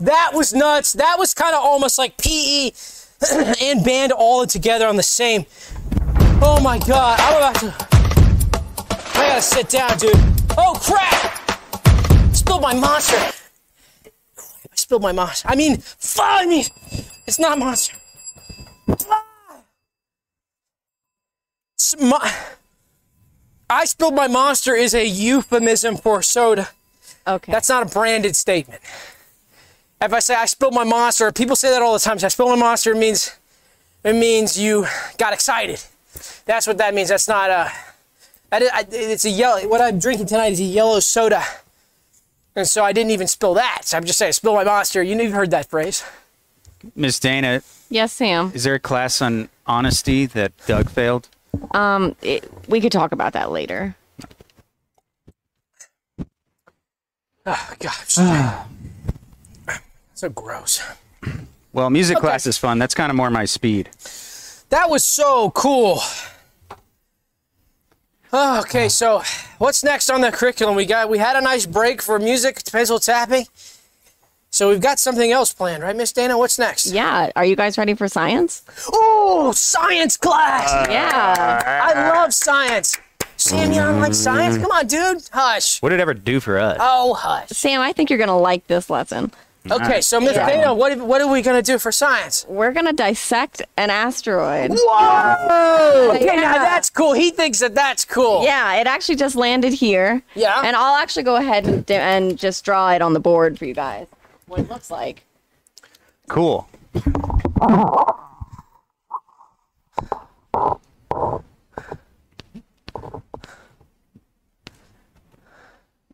Speaker 1: that was nuts. That was kind of almost like PE and band all together on the same. Oh my god, I'm about to. I gotta sit down, dude. Oh crap! Spilled my monster. I spilled my monster. I mean, fuck I mean, it's not monster. It's my. I spilled my monster is a euphemism for soda.
Speaker 3: Okay.
Speaker 1: That's not a branded statement. If I say I spilled my monster, people say that all the time. So I spilled my monster it means it means you got excited. That's what that means. That's not a. That is, I, it's a yellow. What I'm drinking tonight is a yellow soda, and so I didn't even spill that. So I'm just saying, I spilled my monster. You know, you've heard that phrase.
Speaker 2: Miss Dana,
Speaker 3: yes, Sam.
Speaker 2: is there a class on honesty that Doug failed?
Speaker 3: Um, it, we could talk about that later.
Speaker 1: Oh gosh, ah. so gross.
Speaker 2: Well, music class is fun. That's kind of more my speed.
Speaker 1: That was so cool. Oh, okay, so what's next on the curriculum? We got we had a nice break for music, pencil tapping. So we've got something else planned, right, Miss Dana? What's next?
Speaker 3: Yeah. Are you guys ready for science?
Speaker 1: Oh, science class!
Speaker 3: yeah.
Speaker 1: I love science. Sam, you don't like science? Come on, dude. Hush.
Speaker 2: What did it ever do for us?
Speaker 1: Oh, hush.
Speaker 3: Sam, I think you're gonna like this lesson.
Speaker 1: Okay, so Miss
Speaker 3: Yeah.
Speaker 1: Dana, what what are we gonna do for science?
Speaker 3: We're gonna dissect an asteroid.
Speaker 1: Whoa! Okay, now
Speaker 3: Yeah.
Speaker 1: that's cool. He thinks that that's cool.
Speaker 3: Yeah, it actually just landed here.
Speaker 1: Yeah?
Speaker 3: And I'll actually go ahead and, di- and just draw it on the board for you guys. What it looks like.
Speaker 2: Cool.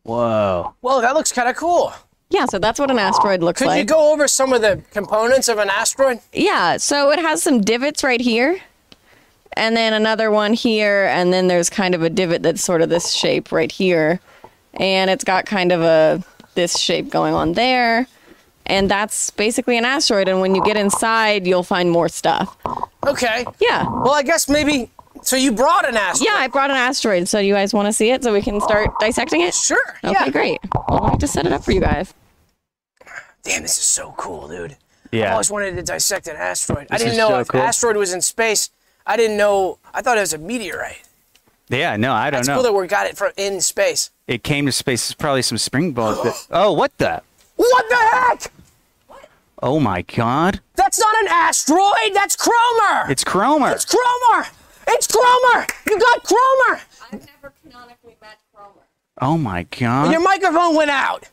Speaker 2: Whoa.
Speaker 1: Whoa, that looks kind of cool.
Speaker 3: Yeah, so that's what an asteroid looks
Speaker 1: Could
Speaker 3: like.
Speaker 1: Could you go over some of the components of an asteroid?
Speaker 3: Yeah, so it has some divots right here, and then another one here, and then there's kind of a divot that's sort of this shape right here, and it's got kind of a this shape going on there, and that's basically an asteroid. And when you get inside, you'll find more stuff.
Speaker 1: Okay.
Speaker 3: Yeah,
Speaker 1: Well, I guess maybe. So you brought an asteroid?
Speaker 3: yeah, I brought an asteroid. So you guys want to see it so we can start oh, dissecting it?
Speaker 1: Sure.
Speaker 3: Okay,
Speaker 1: yeah.
Speaker 3: great. Well, let me just set it up for you guys.
Speaker 1: Damn, this is so cool, dude. Yeah. I
Speaker 2: Yeah.
Speaker 1: always wanted to dissect an asteroid. I didn't know
Speaker 2: so
Speaker 1: if
Speaker 2: cool.
Speaker 1: asteroid was in space. I didn't know. I thought it was a meteorite.
Speaker 2: Yeah, no, I don't
Speaker 1: It's
Speaker 2: know.
Speaker 1: cool that we got it from in space.
Speaker 2: it came to space. It's probably some spring balls. That, oh, what the?
Speaker 1: What the heck? What?
Speaker 2: Oh my God!
Speaker 1: That's not an asteroid. That's Cromer.
Speaker 2: It's Cromer.
Speaker 1: It's Cromer. It's Cromer. You got Cromer.
Speaker 3: I've never canonically met Cromer.
Speaker 2: Oh my God!
Speaker 1: Your microphone went out.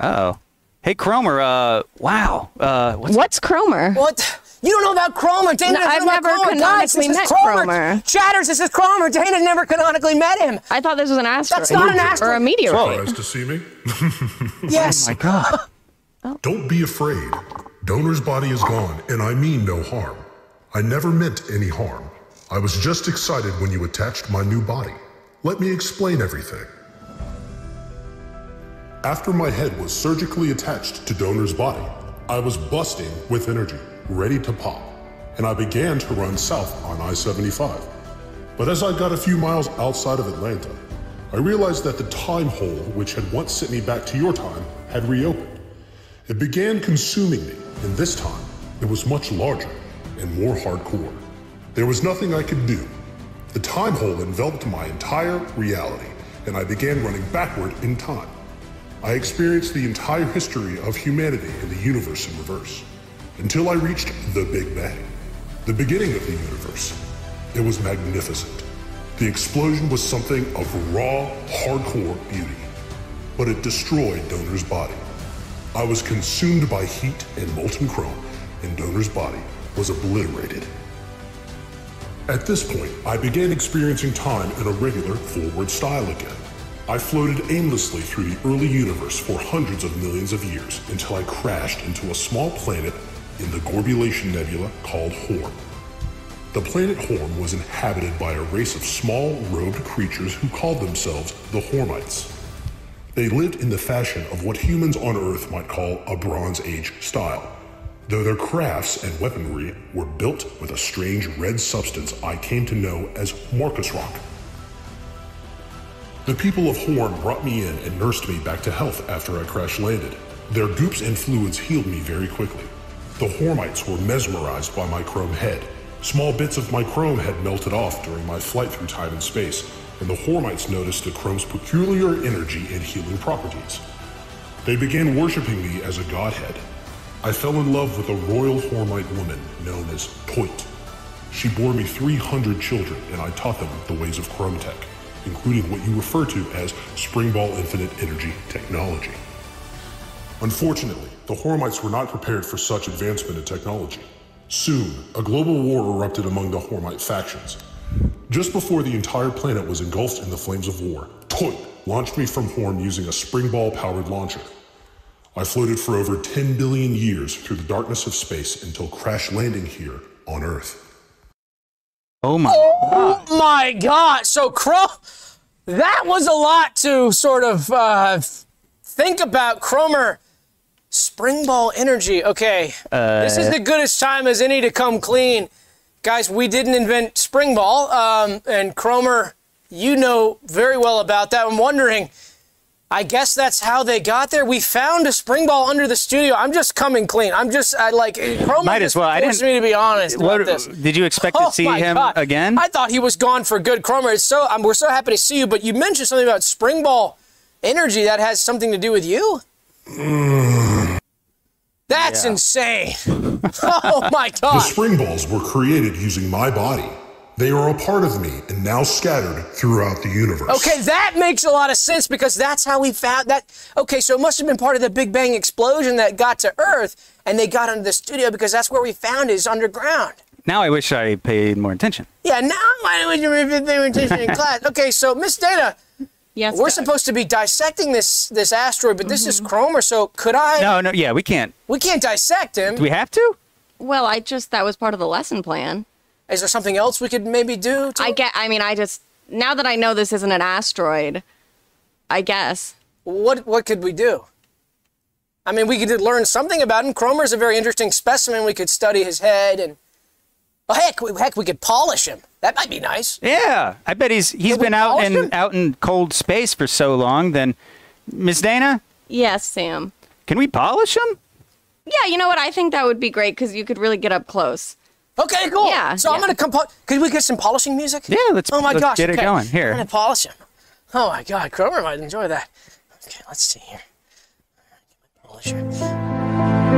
Speaker 2: Oh, hey Cromer. Uh, wow. Uh, what's
Speaker 3: What's Cromer?
Speaker 1: What? You don't know about Cromer. Dana
Speaker 3: No, I've never
Speaker 1: Cromer.
Speaker 3: Canonically
Speaker 1: is
Speaker 3: met
Speaker 1: Cromer.
Speaker 3: Cromer.
Speaker 1: Chatters, this is Cromer. Dana's never canonically met him.
Speaker 3: I thought this was an asteroid.
Speaker 1: That's not an asteroid.
Speaker 3: Or
Speaker 1: asteroid.
Speaker 3: a meteorite.
Speaker 5: Surprised to see me?
Speaker 1: Yes.
Speaker 2: Oh my God?
Speaker 5: Don't be afraid. Donor's body is gone, and I mean no harm. I never meant any harm. I was just excited when you attached my new body. Let me explain everything. After my head was surgically attached to Donor's body, I was busting with energy, ready to pop, and I began to run south on I 75. But as I got a few miles outside of Atlanta, I realized that the time hole which had once sent me back to your time had reopened. It began consuming me, and this time it was much larger and more hardcore. There was nothing I could do. The time hole enveloped my entire reality, and I began running backward in time. I experienced the entire history of humanity and the universe in reverse, until I reached the Big Bang, the beginning of the universe. It was magnificent. The explosion was something of raw, hardcore beauty, but it destroyed Donor's body. I was consumed by heat and molten chrome, and Donor's body was obliterated. At this point, I began experiencing time in a regular forward style again. I floated aimlessly through the early universe for hundreds of millions of years until I crashed into a small planet in the Gorbulation Nebula called Horn. The planet Horn was inhabited by a race of small, robed creatures who called themselves the Hormites. They lived in the fashion of what humans on Earth might call a Bronze Age style, though their crafts and weaponry were built with a strange red substance I came to know as Marcus Rock. The people of Horn brought me in and nursed me back to health after I crash landed. Their goops and fluids healed me very quickly. The Hormites were mesmerized by my chrome head. Small bits of my chrome had melted off during my flight through time and space, and the Hormites noticed the chrome's peculiar energy and healing properties. They began worshiping me as a godhead. I fell in love with a royal Hormite woman known as Toit. She bore me 300 children, and I taught them the ways of Chrome Tech, including what you refer to as Springball Infinite Energy technology. Unfortunately, the Hormites were not prepared for such advancement in technology. Soon, a global war erupted among the Hormite factions. Just before the entire planet was engulfed in the flames of war, Toit launched me from Horm using a Springball powered launcher. I floated for over 10 billion years through the darkness of space until crash landing here on Earth.
Speaker 2: Oh my.
Speaker 1: Oh my God! So Crow, that was a lot to sort of uh, think about. Cromer, Springball Energy. Okay, this is the goodest time as any to come clean, guys. We didn't invent Springball, um, and Cromer, you know very well about that. I'm wondering. I guess that's how they got there. We found a spring ball under the studio. I'm just coming clean. I'm just I like Cromer
Speaker 2: Might as well. I
Speaker 1: forced
Speaker 2: didn't-
Speaker 1: me to be honest about
Speaker 2: What
Speaker 1: this.
Speaker 2: did you expect
Speaker 1: Oh
Speaker 2: to see him
Speaker 1: God.
Speaker 2: again?
Speaker 1: I thought he was gone for good. Cromer, it's so um, we're so happy to see you, but you mentioned something about spring ball energy that has something to do with you. That's insane. oh my God!
Speaker 5: The spring balls were created using my body. They are a part of me and now scattered throughout the universe.
Speaker 1: Okay, that makes a lot of sense because that's how we found that. Okay, so it must have been part of the Big Bang explosion that got to Earth, and they got into the studio because that's where we found it, is underground.
Speaker 2: now I wish I paid more attention.
Speaker 1: Yeah, now why would you pay attention in class? Okay, so Miss Dana,
Speaker 3: Yes,
Speaker 1: we're
Speaker 3: Doug.
Speaker 1: supposed to be dissecting this this asteroid, but this is mm-hmm. Cromer. So could I?
Speaker 2: No, no, yeah, we can't.
Speaker 1: We can't dissect him.
Speaker 2: Do we have to?
Speaker 3: Well, I just that was part of the lesson plan.
Speaker 1: Is there something else we could maybe do? To
Speaker 3: I get. I mean, I just now that I know this isn't an asteroid, I guess.
Speaker 1: what what could we do? I mean, we could learn something about him. Cromer's a very interesting specimen. We could study his head and. Oh, heck, we, heck, we could polish him. That might be nice.
Speaker 2: Yeah, I bet he's he's
Speaker 1: Can we
Speaker 2: been out in
Speaker 1: him?
Speaker 2: out in cold space for so long. Then, Miss Dana,
Speaker 3: Yes, Sam.
Speaker 2: can we polish him?
Speaker 3: Yeah, you know what? I think that would be great because you could really get up close.
Speaker 1: Okay, cool.
Speaker 3: Yeah,
Speaker 1: So I'm
Speaker 3: yeah.
Speaker 1: gonna come. Po- could we get some polishing music?
Speaker 2: Yeah, let's-
Speaker 1: Oh my
Speaker 2: let's
Speaker 1: gosh.
Speaker 2: get it going. Here.
Speaker 1: I'm gonna polish him. Oh my God, Cromer might enjoy that. Okay, let's see here. Get my polisher.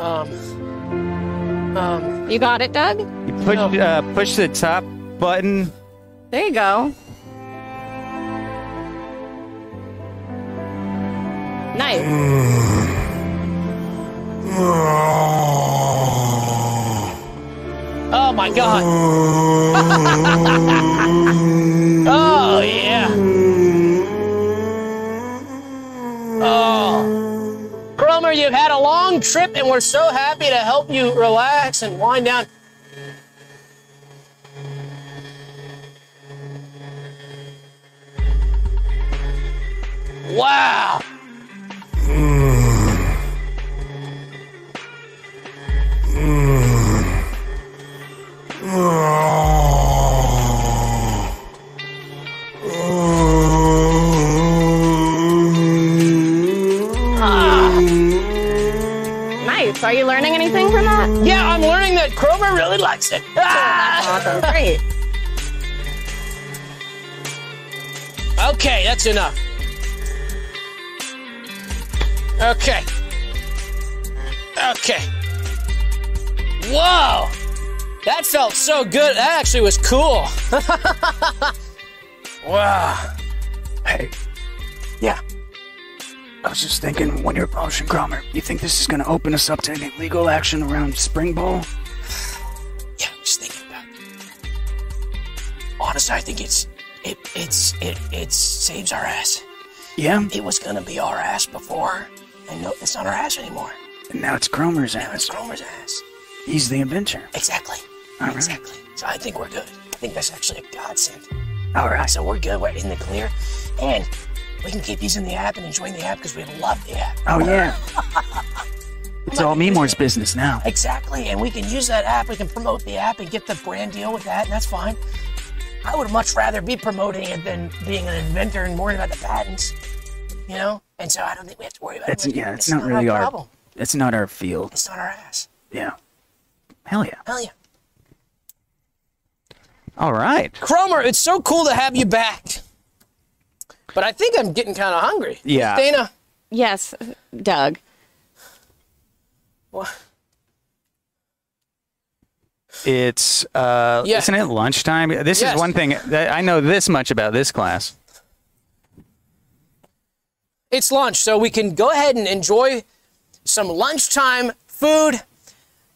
Speaker 1: Um. Um.
Speaker 3: You got it, Doug?
Speaker 2: You push uh, push the top button.
Speaker 3: There you go.
Speaker 1: Oh my God. oh yeah. Oh. Cromer, you've had a long trip and we're so happy to help you relax and wind down. Wow. Likes it. Ah!
Speaker 3: Awesome. Great.
Speaker 1: Okay, that's enough. Okay. Okay. Whoa! That felt so good. That actually was cool. wow.
Speaker 4: Hey. Yeah. I was just thinking, when you're polishing Cromer, you think this is going to open us up to any legal action around Spring Ball?
Speaker 1: Saves our ass.
Speaker 4: Yeah?
Speaker 1: It was gonna be our ass before, and no, it's not our ass anymore.
Speaker 4: And now it's Cromer's
Speaker 1: Now it's
Speaker 4: ass.
Speaker 1: Cromer's ass.
Speaker 4: He's the inventor.
Speaker 1: Exactly.
Speaker 4: All right.
Speaker 1: Exactly. So I think we're good. I think that's actually a godsend.
Speaker 4: All right.
Speaker 1: So we're good. We're in the clear, and we can keep using the app and enjoying the app because we love the app.
Speaker 4: Oh, yeah. it's all Memore's business now.
Speaker 1: Exactly, and we can use that app. We can promote the app and get the brand deal with that, and that's fine. I would much rather be promoting it than being an inventor and worrying about the patents. You know, and so I don't think we have to worry about
Speaker 4: That's,
Speaker 1: it.
Speaker 4: yeah, it's, not, really our,
Speaker 1: problem.
Speaker 4: it's not our field.
Speaker 1: It's not our ass.
Speaker 4: Yeah. Hell yeah.
Speaker 1: Hell yeah.
Speaker 2: All right.
Speaker 1: Cromer, it's so cool to have you back. But I think I'm getting kind of hungry.
Speaker 2: Yeah.
Speaker 1: Dana.
Speaker 3: Yes, Doug.
Speaker 1: What?
Speaker 2: It's uh,
Speaker 1: Yeah.
Speaker 2: isn't it lunchtime? This
Speaker 1: Yes.
Speaker 2: is one thing that I know this much about this class.
Speaker 1: It's lunch, so we can go ahead and enjoy some lunchtime food.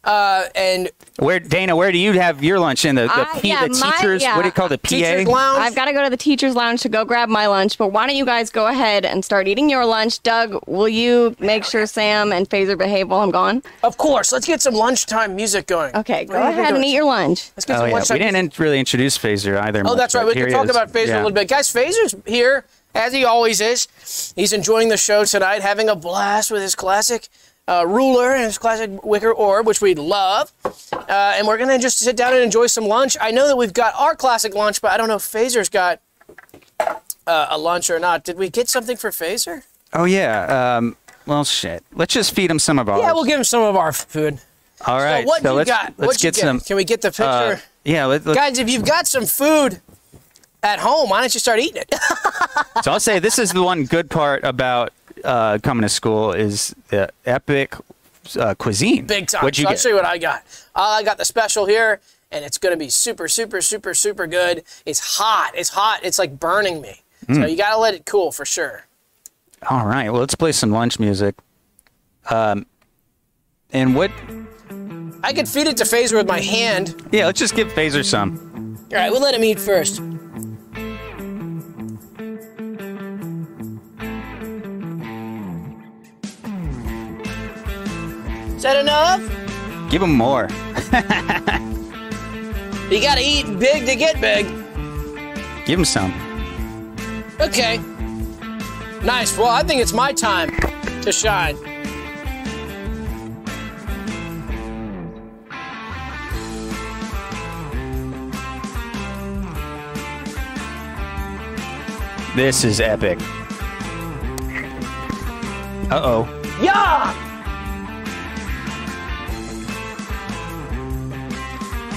Speaker 1: Uh, and
Speaker 2: Where Dana? Where do you have your lunch in the the,
Speaker 3: I-
Speaker 2: P,
Speaker 3: yeah,
Speaker 2: the
Speaker 3: my-
Speaker 2: teachers?
Speaker 3: yeah.
Speaker 2: What do you call the PA?
Speaker 1: teacher's lounge.
Speaker 3: I've got to go to the teacher's lounge to go grab my lunch, but why don't you guys go ahead and start eating your lunch? Doug, will you make sure Sam and Phaser behave while I'm gone?
Speaker 1: of course, let's get some lunchtime music going.
Speaker 3: Okay, go
Speaker 1: What do you think
Speaker 3: ahead
Speaker 1: of
Speaker 3: and eat your lunch.
Speaker 1: Let's get
Speaker 2: Oh
Speaker 1: some
Speaker 2: yeah,
Speaker 1: lunchtime
Speaker 2: we didn't really introduce Phaser either.
Speaker 1: Oh,
Speaker 2: much,
Speaker 1: that's right. We
Speaker 2: here
Speaker 1: can talk
Speaker 2: is.
Speaker 1: about Phaser
Speaker 2: Yeah.
Speaker 1: a little bit. Guys, Phaser's here, as he always is. He's enjoying the show tonight, having a blast with his classic uh, ruler and his classic wicker orb, which we love. Uh, and we're going to just sit down and enjoy some lunch. I know that we've got our classic lunch, but I don't know if Phaser's got uh, a lunch or not. Did we get something for Phaser?
Speaker 2: Oh yeah. Um, well, shit. Let's just feed him some of ours.
Speaker 1: Yeah, we'll give him some of our food.
Speaker 2: All right.
Speaker 1: so what you
Speaker 2: let's
Speaker 1: got?
Speaker 2: let's get some.
Speaker 1: Can we get the picture?
Speaker 2: uh, yeah. Let, let,
Speaker 1: Guys, if you've got some food at home, why don't you start eating it?
Speaker 2: so I'll say this is the one good part about uh, coming to school is the epic uh, cuisine.
Speaker 1: Big time.
Speaker 2: What'd you
Speaker 1: so I'll show you what I got. Uh, I got the special here, and it's going to be super, super, super, super good. It's hot. It's hot. It's like burning me.
Speaker 2: Hmm.
Speaker 1: So you got to let it cool for sure.
Speaker 2: All right. Well, let's play some lunch music. And what?
Speaker 1: I could feed it to Phaser with my hand.
Speaker 2: Yeah, let's just give Phaser some.
Speaker 1: All right, we'll let him eat first. Is that enough?
Speaker 2: Give him more.
Speaker 1: You gotta eat big to get big.
Speaker 2: Give him some.
Speaker 1: Okay. Nice. Well, I think it's my time to shine.
Speaker 2: This is epic. Uh oh.
Speaker 1: Yeah!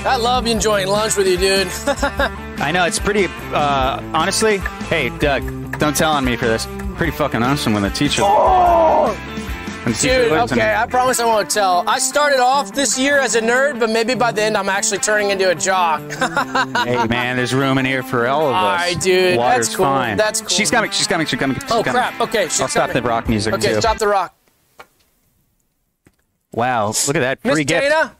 Speaker 1: I love enjoying lunch with you, dude.
Speaker 2: I know it's pretty. Uh, honestly, hey Doug, don't tell on me for this. Pretty fucking awesome when the teacher. when the teacher
Speaker 1: Dude, okay. I promise I won't tell. I started off this year as a nerd, but maybe by the end I'm actually turning into a jock.
Speaker 2: hey man, there's room in here for all of us.
Speaker 1: Alright, dude,
Speaker 2: Water's
Speaker 1: that's cool,
Speaker 2: fine.
Speaker 1: that's cool.
Speaker 2: She's coming. She's coming. She's coming. She's
Speaker 1: oh
Speaker 2: coming.
Speaker 1: crap! Okay, she's
Speaker 2: I'll stop
Speaker 1: coming.
Speaker 2: the rock music
Speaker 1: Okay,
Speaker 2: too.
Speaker 1: stop the rock.
Speaker 2: Wow, look at that
Speaker 1: Miss
Speaker 2: free gift.
Speaker 1: Dana.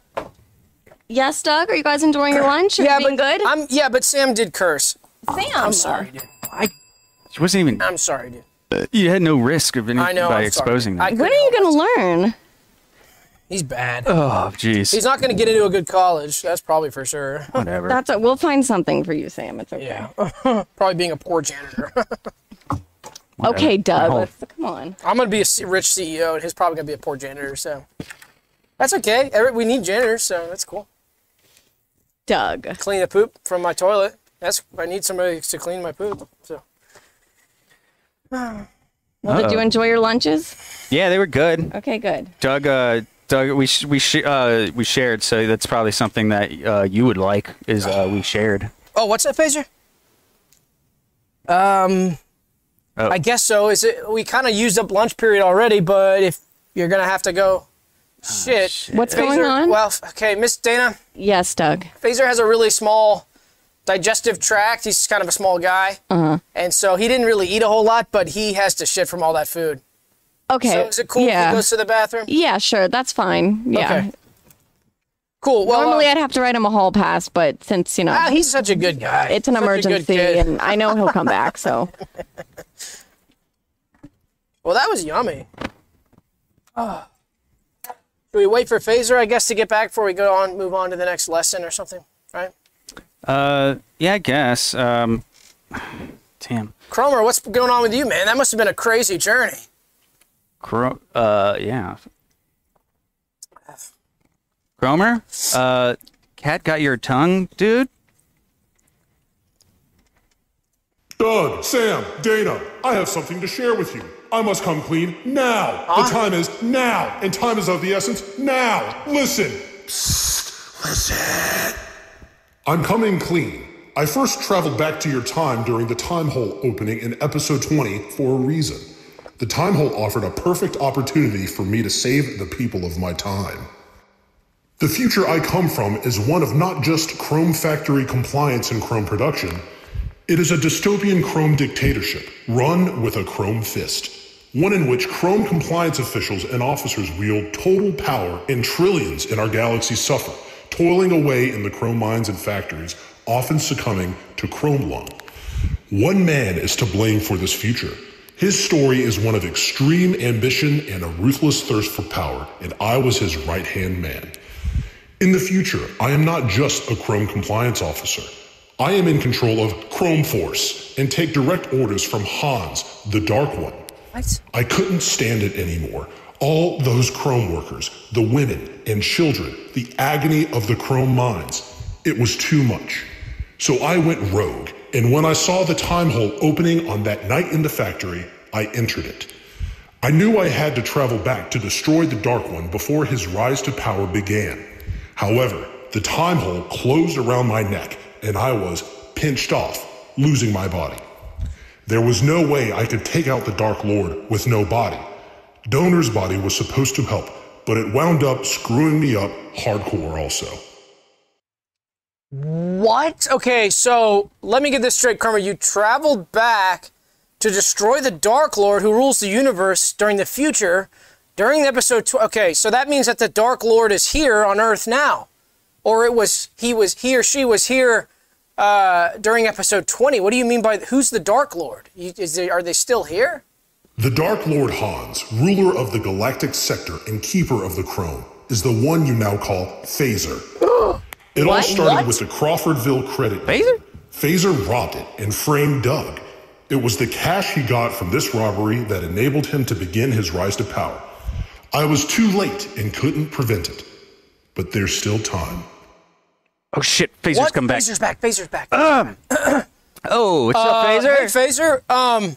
Speaker 3: Yes, Doug. Are you guys enjoying your lunch? Are
Speaker 1: Yeah, but
Speaker 3: good?
Speaker 1: I'm yeah, but Sam did curse.
Speaker 3: Sam.
Speaker 1: I'm sorry, dude.
Speaker 2: She wasn't even.
Speaker 1: I'm sorry, dude.
Speaker 2: Uh, you had no risk of
Speaker 1: I know.
Speaker 2: anybody
Speaker 1: I'm sorry.
Speaker 2: exposing
Speaker 1: I
Speaker 2: that.
Speaker 3: When are you going to learn?
Speaker 1: He's bad.
Speaker 2: Oh, jeez.
Speaker 1: He's not going to get into a good college. That's probably for sure.
Speaker 2: Whatever.
Speaker 3: That's it. We'll find something for you, Sam. It's okay.
Speaker 1: Yeah, probably being a poor janitor.
Speaker 3: Okay, Doug.
Speaker 2: Oh.
Speaker 3: Come on.
Speaker 1: I'm going to be a rich CEO, and he's probably going to be a poor janitor. So that's okay. We need janitors, so that's cool.
Speaker 3: Doug.
Speaker 1: Clean the poop from my toilet. That's I need somebody to clean my poop. So
Speaker 3: Well, did you enjoy your lunches?
Speaker 2: Yeah, they were good.
Speaker 3: Okay, good.
Speaker 2: Doug, uh, Doug, we sh- we sh- uh, we shared, so that's probably something that uh, you would like. Is uh, we shared?
Speaker 1: Oh, what's that, Phaser? Um,
Speaker 2: Oh.
Speaker 1: I guess so. Is it? We kind of used up lunch period already, but if you're gonna have to go, shit.
Speaker 3: What's going
Speaker 1: Phaser-
Speaker 3: on?
Speaker 1: Well, okay, Miss Dana.
Speaker 3: Yes, Doug.
Speaker 1: Phaser has a really small digestive tract. He's kind of a small guy, uh-huh. and so he didn't really eat a whole lot, but he has to shit from all that food.
Speaker 3: Okay.
Speaker 1: So is it cool if
Speaker 3: Yeah.
Speaker 1: he goes to the bathroom?
Speaker 3: yeah, sure. That's fine. Yeah.
Speaker 1: Okay. Cool. Well,
Speaker 3: Normally,
Speaker 1: uh,
Speaker 3: I'd have to write him a hall pass, but since you know
Speaker 1: ah, he's such a good guy.
Speaker 3: it's an
Speaker 1: Such a good
Speaker 3: emergency,
Speaker 1: kid.
Speaker 3: and I know he'll come back, so
Speaker 1: Well, that was yummy. Ah. Should we wait for Phaser, I guess, to get back before we go on, move on to the next lesson or something? Right?
Speaker 2: Uh, yeah, I guess. Um, damn.
Speaker 1: Cromer, what's going on with you, man? That must have been a crazy journey.
Speaker 2: Cro- uh, yeah. Cromer, uh, cat got your tongue, dude.
Speaker 5: Doug, Sam, Dana, I have something to share with you. I must come clean now. The time is now, and time is of the essence now. Listen. Psst, listen. I'm coming clean. I first traveled back to your time during the time hole opening in episode 20 for a reason. The time hole offered a perfect opportunity for me to save the people of my time. The future I come from is one of not just Chrome factory compliance and Chrome production, it is a dystopian Chrome dictatorship run with a Chrome fist. One in which Chrome compliance officials and officers wield total power and trillions in our galaxy suffer, toiling away in the Chrome mines and factories, often succumbing to Chrome lung. One man is to blame for this future. His story is one of extreme ambition and a ruthless thirst for power, and I was his right hand man. In the future, I am not just a Chrome compliance officer. I am in control of Chrome Force and take direct orders from Hans, the Dark One.
Speaker 1: What?
Speaker 5: I couldn't stand it anymore. All those Chrome workers, the women and children, the agony of the Chrome mines. It was too much. So I went rogue, and when I saw the time hole opening on that night in the factory, I entered it. I knew I had to travel back to destroy the Dark One before his rise to power began. However, the time hole closed around my neck, and I was pinched off, losing my body. There was no way I could take out the Dark Lord with no body. Donor's body was supposed to help, but it wound up screwing me up hardcore also.
Speaker 1: What? Okay, so let me get this straight, Cromer. You traveled back to destroy the Dark Lord who rules the universe during the future, During episode, okay, so that means that the Dark Lord is here on Earth now, or it was he was he or she was here uh, during episode twenty. What do you mean by who's the Dark Lord? You, is they, are they still here?
Speaker 5: The Dark Lord Hans, ruler of the Galactic Sector and keeper of the Chrome, is the one you now call Phaser. it all
Speaker 3: What?
Speaker 5: started
Speaker 1: What?
Speaker 5: with the Crawfordville credit.
Speaker 2: Phaser?
Speaker 5: Phaser robbed it and framed Doug. It was the cash he got from this robbery that enabled him to begin his rise to power. I was too late and couldn't prevent it. But there's still time.
Speaker 2: Oh shit, Phaser's
Speaker 1: what?
Speaker 2: come back.
Speaker 1: Phaser's back. Phaser's back.
Speaker 2: Oh, what's up,
Speaker 1: Uh,
Speaker 2: Phaser?
Speaker 1: Hey, Phaser. Um,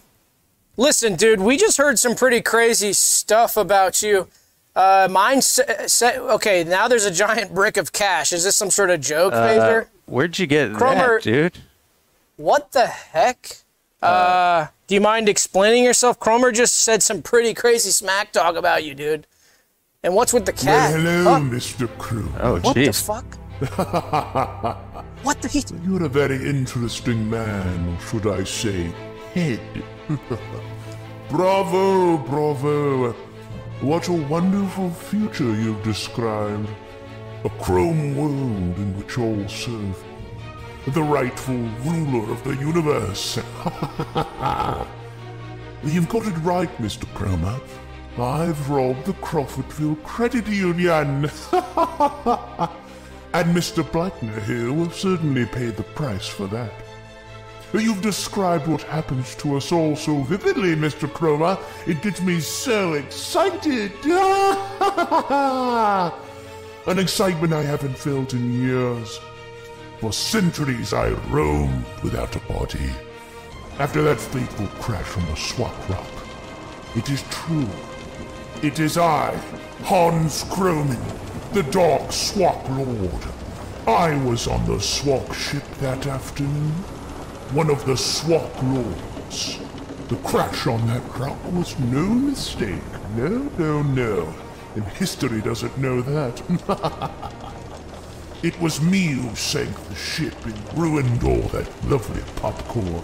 Speaker 1: listen, dude, we just heard some pretty crazy stuff about you. Uh, mine said, okay, now there's a giant brick of cash. Is this some sort of joke, Phaser?
Speaker 2: Where'd you get
Speaker 1: Cromer-
Speaker 2: that, dude?
Speaker 1: What the heck? Uh, do you mind explaining yourself? Cromer just said some pretty crazy smack talk about you, dude. And what's with the cat?
Speaker 6: Hello,
Speaker 1: Huh?
Speaker 6: Mr. Crew.
Speaker 2: Oh, jeez.
Speaker 1: What the
Speaker 2: jeez.
Speaker 1: fuck? what the? He,
Speaker 6: You're a very interesting man, should I say, head. bravo, bravo. What a wonderful future you've described. A chrome world in which all serve the rightful ruler of the universe. You've got it right, Mr. Cromer. I've robbed the Crawfordville Credit Union. And Mr. Blackner here will certainly pay the price for that. You've described what happens to us all so vividly, Mr. Cromer. It gets me so excited. An excitement I haven't felt in years. For centuries I roamed without a body. After that fateful crash on the Swat Rock. It is true. It is I, Hans Kroman, the Dark Swak Lord. I was on the Swak ship that afternoon. One of the Swak Lords. The crash on that rock was no mistake. No, no, no. And history doesn't know that. it was me who sank the ship and ruined all that lovely popcorn.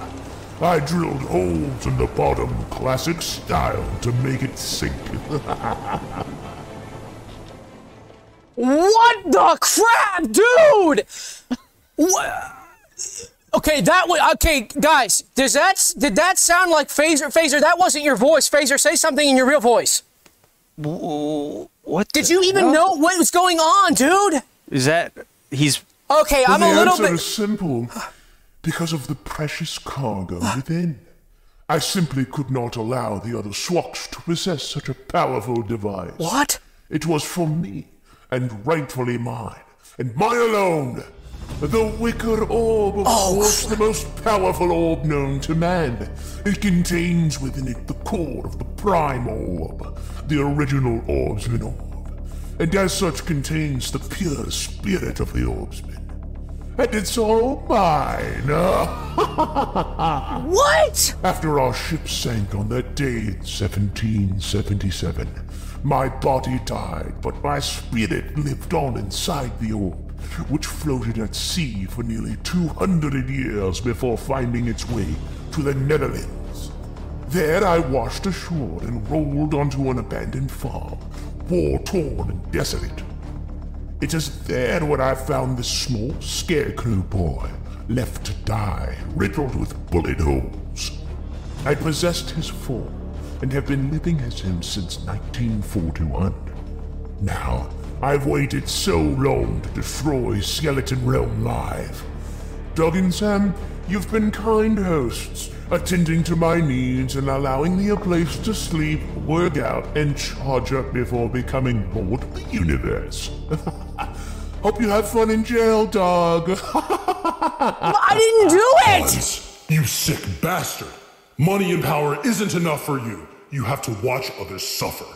Speaker 6: I drilled holes in the bottom classic style to make it sink.
Speaker 1: what the crap, dude? What? Okay, that was okay, guys. Does that did that sound like Phaser? Phaser, that wasn't your voice. Phaser, say something in your real voice.
Speaker 2: What?
Speaker 1: Did you even
Speaker 2: hell?
Speaker 1: know what was going on, dude?
Speaker 2: Is that he's?
Speaker 1: Okay, I'm
Speaker 6: the
Speaker 1: a little
Speaker 6: answer
Speaker 1: bit.
Speaker 6: is simple. Because of the precious cargo within. I simply could not allow the other Swaks to possess such a powerful device.
Speaker 1: What?
Speaker 6: It was for me, and rightfully mine, and mine alone. The Wicker Orb, of
Speaker 1: Oh,
Speaker 6: course, the most powerful orb known to man. It contains within it the core of the Prime Orb, the original Orbsman Orb, and as such contains the pure spirit of the Orbsman. And it's all mine.
Speaker 1: What?
Speaker 6: After our ship sank on that day in 1777, my body died, but my spirit lived on inside the orb, which floated at sea for nearly 200 years before finding its way to the Netherlands. There I washed ashore and rolled onto an abandoned farm, war torn and desolate. It is there where I found this small scarecrow boy, left to die, riddled with bullet holes. I possessed his form and have been living as him since 1941. Now, I've waited so long to destroy Skeleton Realm live. Doug and Sam, you've been kind hosts, attending to my needs and allowing me a place to sleep, work out, and charge up before becoming Lord of the Universe. Hope you have fun in jail, Doug.
Speaker 1: I didn't do it.
Speaker 5: Hans, you sick bastard. Money and power isn't enough for you. You have to watch others suffer.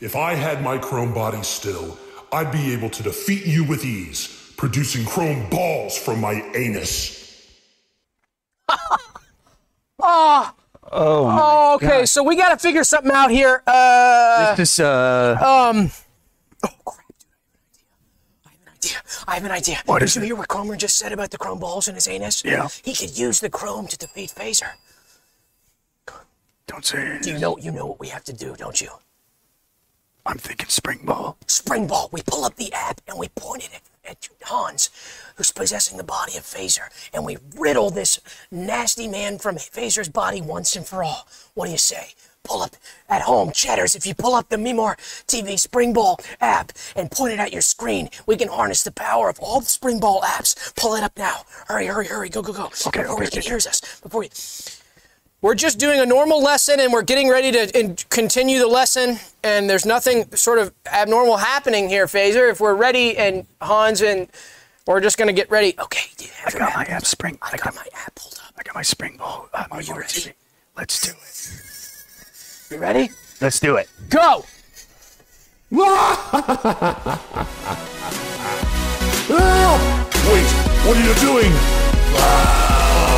Speaker 5: If I had my chrome body still, I'd be able to defeat you with ease, producing chrome balls from my anus.
Speaker 1: Oh, okay. So we got to figure something out here. Uh,
Speaker 2: This uh.
Speaker 1: Um, oh crap, dude! I have an idea. I have an idea. What Did you hear what Cromer just said about the chrome balls in his anus?
Speaker 4: Yeah.
Speaker 1: He could use the chrome to defeat Phaser.
Speaker 4: Don't say anything.
Speaker 1: Do you know you know what we have to do, don't you?
Speaker 4: I'm thinking spring ball.
Speaker 1: Spring ball. We pull up the app and we point it at, at Hans, who's possessing the body of Phaser, and we riddle this nasty man from Phaser's body once and for all. What do you say? Pull up at home, chatters. If you pull up the Memore TV Spring Ball app and point it at your screen, we can harness the power of all the Spring Ball apps. Pull it up now. Hurry, hurry, hurry. Go, go, go.
Speaker 4: Okay,
Speaker 1: before
Speaker 4: okay,
Speaker 1: he
Speaker 4: okay.
Speaker 1: hears us. Before you. He... We're just doing a normal lesson and we're getting ready to continue the lesson, and there's nothing sort of abnormal happening here, Phaser. If we're ready, and Hans and we're just going to get ready. Okay, dude,
Speaker 4: I got my
Speaker 1: app
Speaker 4: spring.
Speaker 1: I,
Speaker 4: I
Speaker 1: got,
Speaker 4: got,
Speaker 1: my app pulled up.
Speaker 4: I got my spring ball. Uh,
Speaker 1: Are you ready?
Speaker 4: Let's do it.
Speaker 1: You ready?
Speaker 2: Let's do it.
Speaker 1: Go!
Speaker 6: Wait, what are you doing?
Speaker 1: Ah!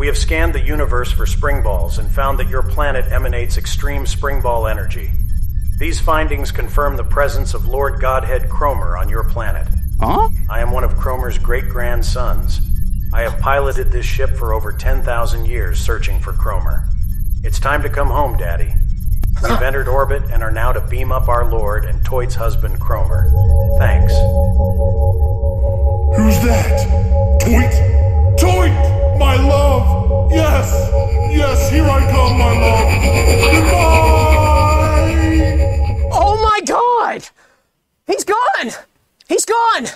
Speaker 1: We
Speaker 7: have scanned the universe for spring balls and found that your planet emanates extreme spring ball energy. These findings confirm the presence of Lord Godhead Cromer on your planet.
Speaker 2: Huh?
Speaker 7: I am one of Cromer's great grandsons. I have piloted this ship for over 10,000 years searching for Cromer. It's time to come home, Daddy. We've entered orbit and are now to beam up our Lord and Toit's husband, Cromer. Thanks.
Speaker 5: Who's that? Toit? Toit! My love! Yes! Yes, here I come, my love! Goodbye!
Speaker 1: Oh my god! He's gone! He's gone!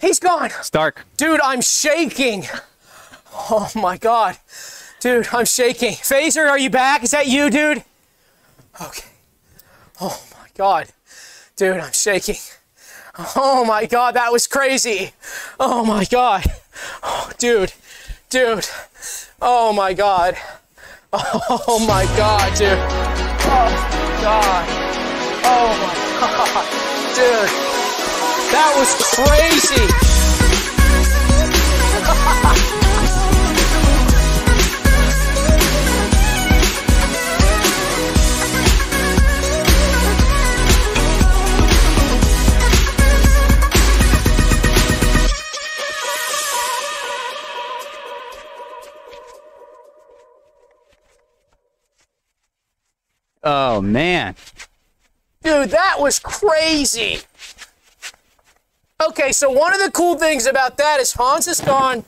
Speaker 1: He's gone!
Speaker 2: Stark.
Speaker 1: Dude, I'm shaking. Oh my god. Dude, I'm shaking. Phaser, are you back? Is that you, dude? Okay. Oh my god. Dude, I'm shaking. Oh my god, that was crazy. Oh my god. Oh, dude. Dude. Oh my god. Oh my god, dude. Oh god. Oh my god. Dude. That was crazy.
Speaker 2: Oh man.
Speaker 1: Dude, that was crazy. Okay, so one of the cool things about that is Hans is gone,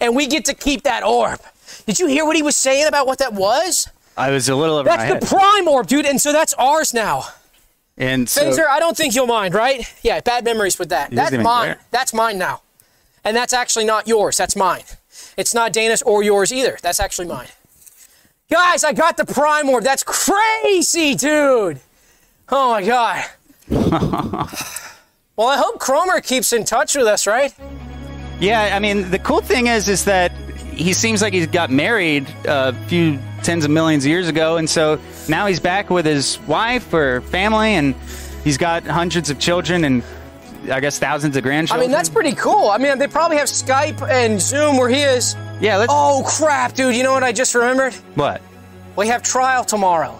Speaker 1: and we get to keep that orb. Did you hear what he was saying about what that was?
Speaker 2: I was a little over
Speaker 1: That's
Speaker 2: head.
Speaker 1: the prime orb, dude, and so that's ours now.
Speaker 2: and so,
Speaker 1: Phaser, I don't think you'll mind, right? Yeah, bad memories with that. That's mine.
Speaker 2: care.
Speaker 1: That's mine now. And that's actually not yours. That's mine. It's not Dana's or yours either. That's actually mine. Guys, I got the prime orb. That's crazy, dude. Oh my god. well, I hope Cromer keeps in touch with us, right?
Speaker 2: yeah, I mean, the cool thing is, is that he seems like he got married a few tens of millions of years ago, and so now he's back with his wife or family, and he's got hundreds of children and I guess thousands of grandchildren.
Speaker 1: I mean, that's pretty cool. I mean, they probably have Skype and Zoom where he is.
Speaker 2: yeah. Let's.
Speaker 1: Oh crap, dude! You know what I just remembered?
Speaker 2: What?
Speaker 1: We have trial tomorrow.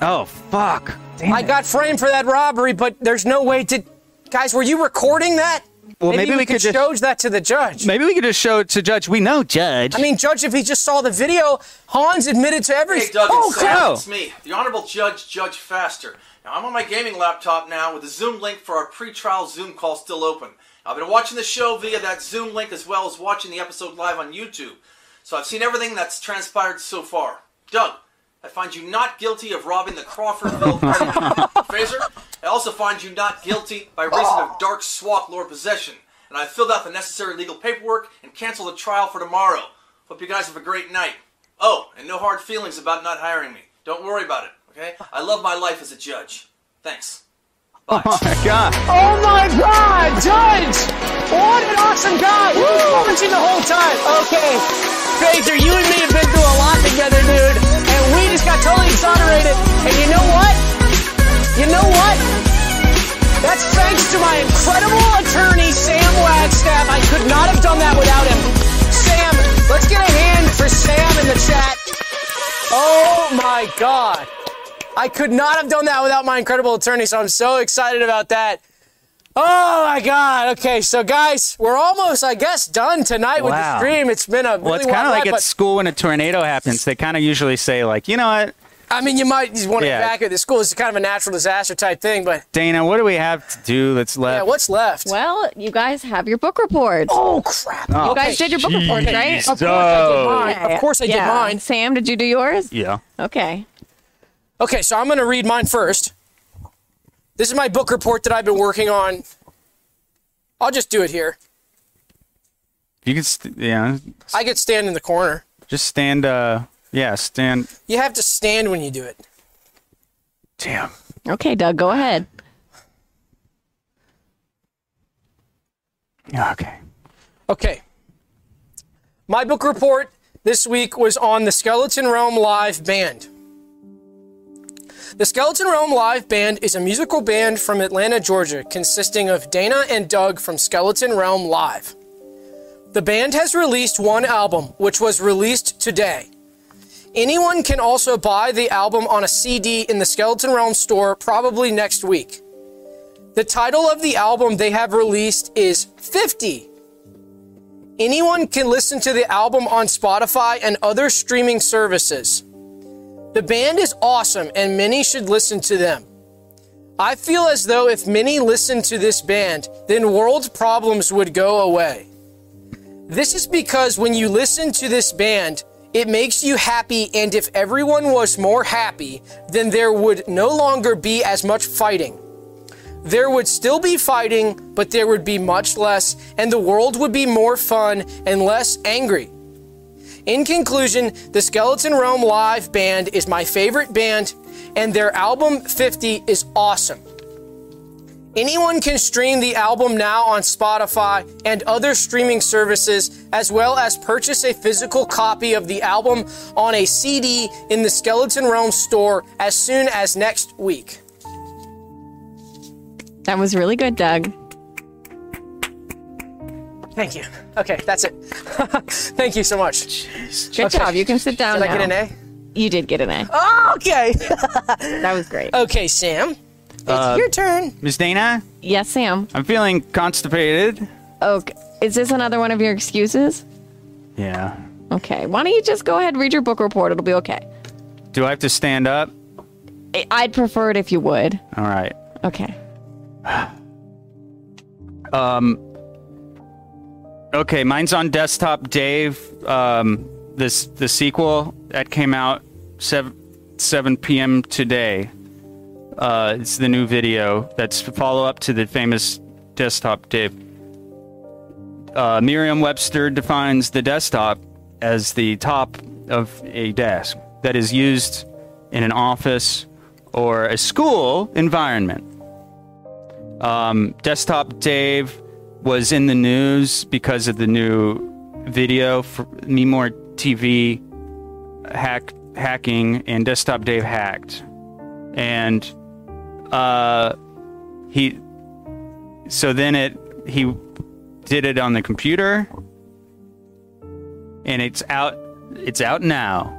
Speaker 2: Oh fuck. Damn
Speaker 1: I
Speaker 2: it.
Speaker 1: got framed for that robbery, but there's no way to. Guys, were you recording that?
Speaker 2: Well, maybe we could just-
Speaker 1: show that to the judge.
Speaker 2: Maybe we could just show it to Judge. We know Judge.
Speaker 1: I mean, judge, if he just saw the video, Hans admitted to
Speaker 8: Hey,
Speaker 1: everything.
Speaker 8: Doug,
Speaker 1: oh
Speaker 8: it's,
Speaker 1: crap!
Speaker 8: Sam. it's me, the Honorable Judge Judge Faster. Now, I'm on my gaming laptop now with the Zoom link for our pre-trial Zoom call still open. I've been watching the show via that Zoom link as well as watching the episode live on YouTube. So I've seen everything that's transpired so far. Doug, I find you not guilty of robbing the Crawfordville party. Phaser, I also find you not guilty by reason of Dark Swap Lord possession. and I filled out the necessary legal paperwork and canceled the trial for tomorrow. Hope you guys have a great night. Oh, and no hard feelings about not hiring me. Don't worry about it, okay? I love my life as a judge. Thanks. Bye.
Speaker 2: Oh my god.
Speaker 1: Oh my God, Judge! What an awesome guy! He was watching the whole time. Okay, Phaser, you and me have been through a lot together, dude, and we just got totally exonerated. And you know what? You know what? That's thanks to my incredible attorney, Sam Wagstaff. I could not have done that without him. Sam, let's get a hand for Sam in the chat. Oh my God. I could not have done that without my incredible attorney, so I'm so excited about that. Oh my God. Okay, so guys, we're almost, I guess, done tonight with the
Speaker 2: Wow.
Speaker 1: stream. It's been a really
Speaker 2: Well, it's
Speaker 1: wild
Speaker 2: kind of like
Speaker 1: ride,
Speaker 2: at
Speaker 1: but
Speaker 2: school when a tornado happens. They kind of usually say like, you know what,
Speaker 1: I mean, you might just want to
Speaker 2: Yeah.
Speaker 1: evacuate the school. It's kind of a natural disaster type thing, but
Speaker 2: Dana, what do we have to do that's
Speaker 1: yeah,
Speaker 2: left?
Speaker 1: Yeah, what's left?
Speaker 3: Well, you guys have your book reports.
Speaker 1: Oh crap! Oh.
Speaker 3: you guys did your book reports, right?
Speaker 1: Of course I did mine. Of course I did mine.
Speaker 3: Sam, did you do yours?
Speaker 2: yeah.
Speaker 3: Okay.
Speaker 1: Okay, so I'm going to read mine first. This is my book report that I've been working on. I'll just do it here.
Speaker 2: You can, st- yeah,
Speaker 1: I could stand in the corner.
Speaker 2: just stand. Uh, yeah, stand.
Speaker 1: You have to stand when you do it.
Speaker 2: Damn.
Speaker 3: Okay, Doug, go ahead.
Speaker 2: Yeah, okay.
Speaker 1: Okay. My book report this week was on the Skeleton Realm Live Band. The Skeleton Realm Live Band is a musical band from Atlanta, Georgia, consisting of Dana and Doug from Skeleton Realm Live. The band has released one album, which was released today. Anyone can also buy the album on a CD in the Skeleton Realm store probably next week. The title of the album they have released is 50. Anyone can listen to the album on Spotify and other streaming services. The band is awesome and many should listen to them. I feel as though if many listened to this band, then world problems would go away. This is because when you listen to this band, it makes you happy, and if everyone was more happy, then there would no longer be as much fighting. There would still be fighting, but there would be much less, and the world would be more fun and less angry. In conclusion, the Skeleton Realm Live Band is my favorite band, and their album 50 is awesome. Anyone can stream the album now on Spotify and other streaming services, as well as purchase a physical copy of the album on a CD in the Skeleton Realm store as soon as next week.
Speaker 3: That was really good, Doug.
Speaker 1: Thank you. Okay, that's it. Thank you so much.
Speaker 3: Good
Speaker 1: Okay.
Speaker 3: job. You can sit down
Speaker 1: Did
Speaker 3: now.
Speaker 1: I get an A?
Speaker 3: You did get an A.
Speaker 1: Oh, okay.
Speaker 3: That was great.
Speaker 1: okay, Sam. It's
Speaker 2: Uh,
Speaker 1: your turn.
Speaker 2: Miss Dana,
Speaker 3: Yes, Sam.
Speaker 2: I'm feeling constipated.
Speaker 3: Okay. Is this another one of your excuses?
Speaker 2: Yeah.
Speaker 3: Okay. Why don't you just go ahead and read your book report? It'll be okay.
Speaker 2: Do I have to stand up?
Speaker 3: I'd prefer it if you would.
Speaker 2: All right.
Speaker 3: Okay.
Speaker 2: Um. Okay, mine's on desktop. Dave, um, this the sequel that came out seven seven p.m. today. Uh, it's the new video that's follow up to the famous desktop Dave. Uh, Merriam-Webster defines the desktop as the top of a desk that is used in an office or a school environment. Um, Desktop Dave was in the news because of the new video for Memore TV hack hacking and Desktop Dave hacked, and uh, he so then it he did it on the computer, and it's out it's out now.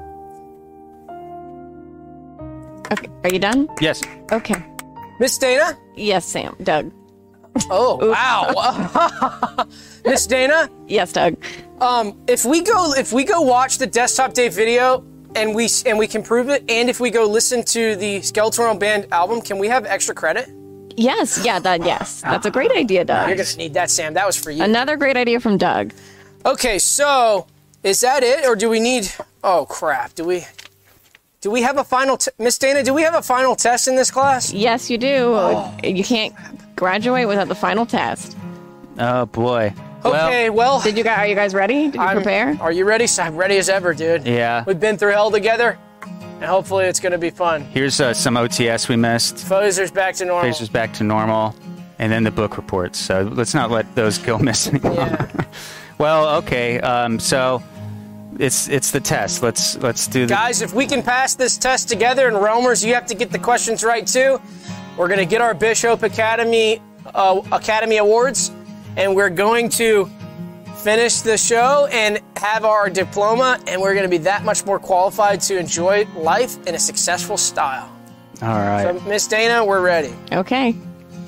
Speaker 3: Okay. Are you done?
Speaker 2: Yes.
Speaker 3: Okay.
Speaker 1: Miss Dana?
Speaker 3: Yes, Sam. Doug.
Speaker 1: Oh, wow. Miss Dana?
Speaker 3: Yes, Doug.
Speaker 1: Um, if we go if we go watch the desktop day video and we and we can prove it, and if we go listen to the Skeleton Band album, can we have extra credit?
Speaker 3: Yes. Yeah. That. Yes. That's a great idea, Doug.
Speaker 1: You're gonna need that, Sam. That was for you.
Speaker 3: Another great idea from Doug.
Speaker 1: Okay, so is that it, or do we need? Oh crap! Do we? Do we have a final? T- Miss Dana, do we have a final test in this class?
Speaker 3: Yes, you do. You can't graduate without the final test.
Speaker 2: Oh boy.
Speaker 1: Okay, well,
Speaker 3: Did you guys? Are you guys ready? Did you
Speaker 1: I'm-
Speaker 3: prepare?
Speaker 1: Are you ready? I'm ready as ever, dude.
Speaker 2: Yeah.
Speaker 1: We've been through hell together, and hopefully it's gonna be fun.
Speaker 2: Here's uh, some OTS we missed.
Speaker 1: Phaser's back to normal.
Speaker 2: Phaser's back to normal, and then the book reports. So let's not let those go missing.
Speaker 1: Yeah.
Speaker 2: well, okay. Um, so it's it's the test. Let's let's do the.
Speaker 1: Guys, if we can pass this test together, and Roamers, you have to get the questions right too. We're gonna get our Bishop Academy uh, Academy Awards, and we're going to finish the show and have our diploma, and we're gonna be that much more qualified to enjoy life in a successful style.
Speaker 2: All right.
Speaker 1: So, Miss Dana, we're ready.
Speaker 3: Okay.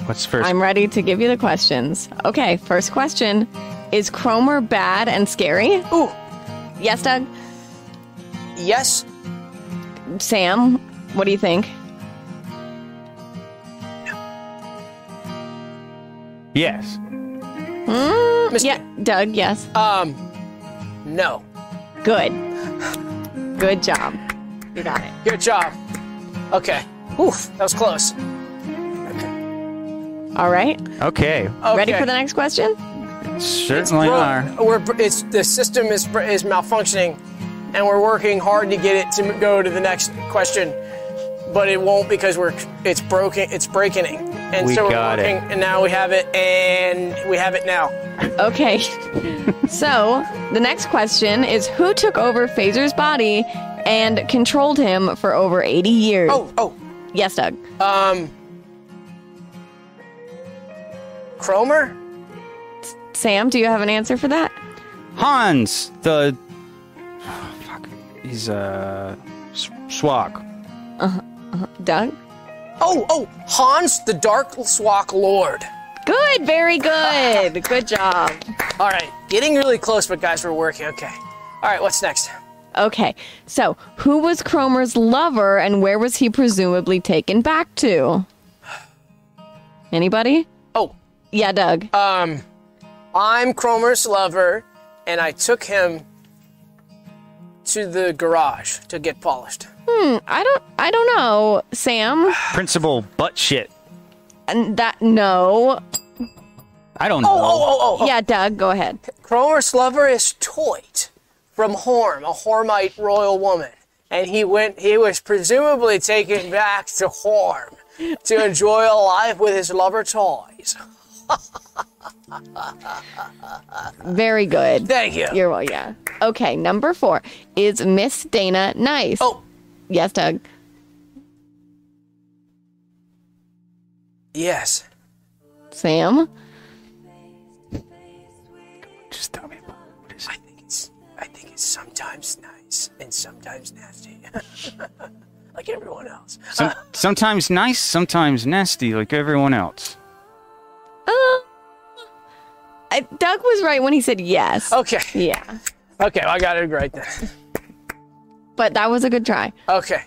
Speaker 2: What's first?
Speaker 3: I'm ready to give you the questions. Okay, first question. Is Cromer bad and scary?
Speaker 1: Ooh,
Speaker 3: Yes, Doug?
Speaker 1: yes,
Speaker 3: Sam, what do you think?
Speaker 2: Yes.
Speaker 1: Miss.
Speaker 3: Yeah, Doug, yes.
Speaker 1: Um, no.
Speaker 3: Good. Good job. You got it.
Speaker 1: Good job. Okay. Oof, that was close.
Speaker 3: All right.
Speaker 2: Okay.
Speaker 3: Ready
Speaker 1: Okay.
Speaker 3: for the next question?
Speaker 2: Certainly
Speaker 1: Bro,
Speaker 2: are.
Speaker 1: We're it's the system is is malfunctioning, and we're working hard to get it to go to the next question, but it won't because we're it's broken. It's breaking, and
Speaker 2: We
Speaker 1: so we're
Speaker 2: got it.
Speaker 1: working, and now we have it, and we have it now.
Speaker 3: Okay. so, the next question is who took over Phaser's body and controlled him for over 80 years?
Speaker 1: Oh, oh,
Speaker 3: Yes, Doug.
Speaker 1: um, Cromer.
Speaker 3: Sam, do you have an answer for that?
Speaker 2: Hans, the. fuck. He's a. uh. S- Swag.
Speaker 3: Doug?
Speaker 1: Oh, oh, Hans, the Dark Swak Lord.
Speaker 3: Good, very good. good job.
Speaker 1: All right, getting really close, but guys, we're working. Okay. All right, what's next?
Speaker 3: Okay, so who was Cromer's lover and where was he presumably taken back to? Anybody?
Speaker 1: Oh,
Speaker 3: Yeah, Doug.
Speaker 1: um, I'm Cromer's lover, and I took him to the garage to get polished.
Speaker 3: Hmm, I don't I don't know, Sam.
Speaker 2: Principal butt shit.
Speaker 3: And that no.
Speaker 2: I don't oh, know.
Speaker 1: Oh, oh, oh, oh.
Speaker 3: Yeah, Doug, go ahead.
Speaker 1: Cromer's lover is Toit from Horm, a Hormite royal woman. And he went, he was presumably taken back to Horm to enjoy a life with his lover toys.
Speaker 3: Very good.
Speaker 1: Thank you.
Speaker 3: You're well, yeah. Okay, number four. Is Miss Dana nice?
Speaker 1: Oh,
Speaker 3: Yes, Doug.
Speaker 1: yes.
Speaker 3: Sam?
Speaker 2: Just tell me. What is
Speaker 1: I think it's, I think it's sometimes nice and sometimes nasty. like everyone else.
Speaker 2: Some, sometimes nice, sometimes nasty, like everyone else.
Speaker 3: Uh, I, Doug was right when he said yes.
Speaker 1: Okay.
Speaker 3: Yeah.
Speaker 1: Okay, well, I got it right then.
Speaker 3: But that was a good try.
Speaker 1: Okay.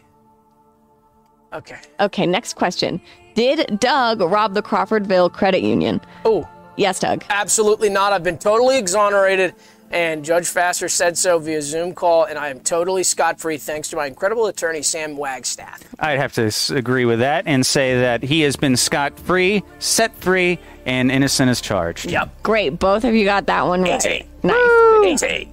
Speaker 1: Okay.
Speaker 3: Okay, next question. Did Doug rob the Crawfordville Credit Union?
Speaker 1: Oh,
Speaker 3: Yes, Doug.
Speaker 1: absolutely not. I've been totally exonerated, and Judge Faster said so via Zoom call, and I am totally scot free thanks to my incredible attorney, Sam Wagstaff.
Speaker 2: I'd have to agree with that and say that he has been scot free, set free, and innocent as charged.
Speaker 1: Yep.
Speaker 3: Great. Both of you got that one right.
Speaker 1: Easy.
Speaker 3: Nice.
Speaker 1: Easy.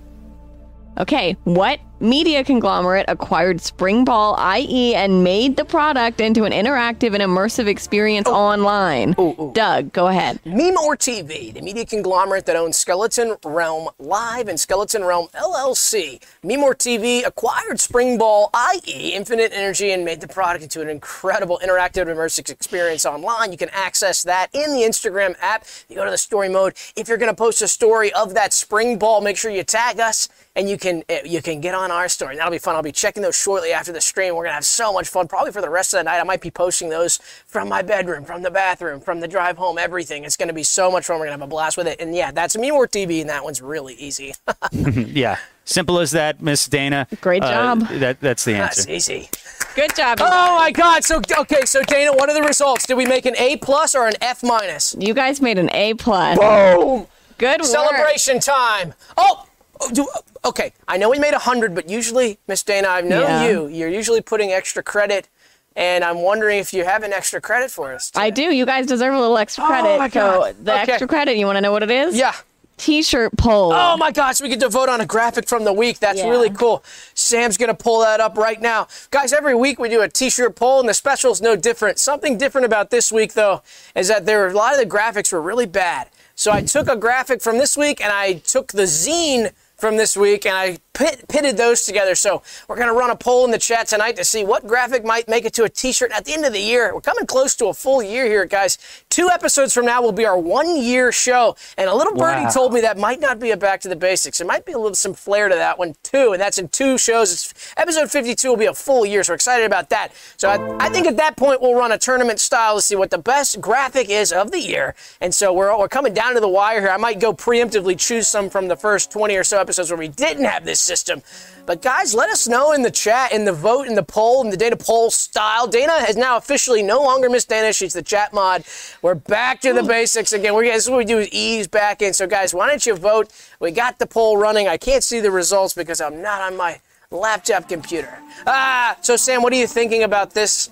Speaker 3: Okay, what media conglomerate acquired Springball IE and made the product into an interactive and immersive experience online? Doug, go ahead.
Speaker 1: Memore TV, the media conglomerate that owns Skeleton Realm Live and Skeleton Realm LLC. Memore TV acquired Springball IE, Infinite Energy, and made the product into an incredible interactive immersive experience online. You can access that in the Instagram app. You go to the story mode. If you're going to post a story of that Springball, make sure you tag us and you can eh, you can get on our story. That'll be fun. I'll be checking those shortly after the stream. We're gonna have so much fun. Probably for the rest of the night. I might be posting those from my bedroom, from the bathroom, from the drive home. Everything. It's gonna be so much fun. We're gonna have a blast with it. And yeah, that's Memore TV, and that one's really easy.
Speaker 2: Yeah. Simple as that, Miss Dana.
Speaker 3: Great
Speaker 2: Uh,
Speaker 3: job.
Speaker 2: that that's the answer.
Speaker 1: that's easy.
Speaker 3: Good job.
Speaker 1: Oh my God! So okay, so Dana, what are the results? Did we make an A plus or an F minus?
Speaker 3: You guys made an A plus.
Speaker 1: Boom!
Speaker 3: Good work.
Speaker 1: Celebration time. Oh, oh, do, okay. I know we made a hundred, but usually, Miss Dana, I've known
Speaker 3: Yeah.
Speaker 1: you. You're usually putting extra credit and I'm wondering if you have an extra credit for us.
Speaker 3: I do. You guys deserve a little extra oh, credit.
Speaker 1: Oh my
Speaker 3: So
Speaker 1: God.
Speaker 3: the
Speaker 1: Okay.
Speaker 3: extra credit, you want to know what it is?
Speaker 1: Yeah.
Speaker 3: T-shirt poll.
Speaker 1: Oh my gosh, we get to vote on a graphic from the week. That's
Speaker 3: Yeah.
Speaker 1: really cool. Sam's going to pull that up right now. Guys, every week we do a t shirt poll, and the special is no different. Something different about this week, though, is that there were a lot of the graphics were really bad. So I took a graphic from this week and I took the zine from this week and I pit, pitted those together. So we're going to run a poll in the chat tonight to see what graphic might make it to a t-shirt at the end of the year. We're coming close to a full year here, guys. Two episodes from now will be our one year show. And a little birdie
Speaker 2: Wow.
Speaker 1: told me that might not be a back to the basics. It might be a little some flair to that one too. And that's in two shows. It's, episode 52 will be a full year. So we're excited about that. So I, I think at that point we'll run a tournament style to see what the best graphic is of the year. And so we're, we're coming down to the wire here. I might go preemptively choose some from the first 20 or so episodes where we didn't have this system. But guys, let us know in the chat, in the vote, in the poll, in the Dana poll style. Dana is now officially no longer Miss Dana. She's the chat mod. We're back to the basics again. We're this is what we do is ease back in. So guys, why don't you vote? We got the poll running. I can't see the results because I'm not on my laptop computer. Ah, so Sam, what are you thinking about this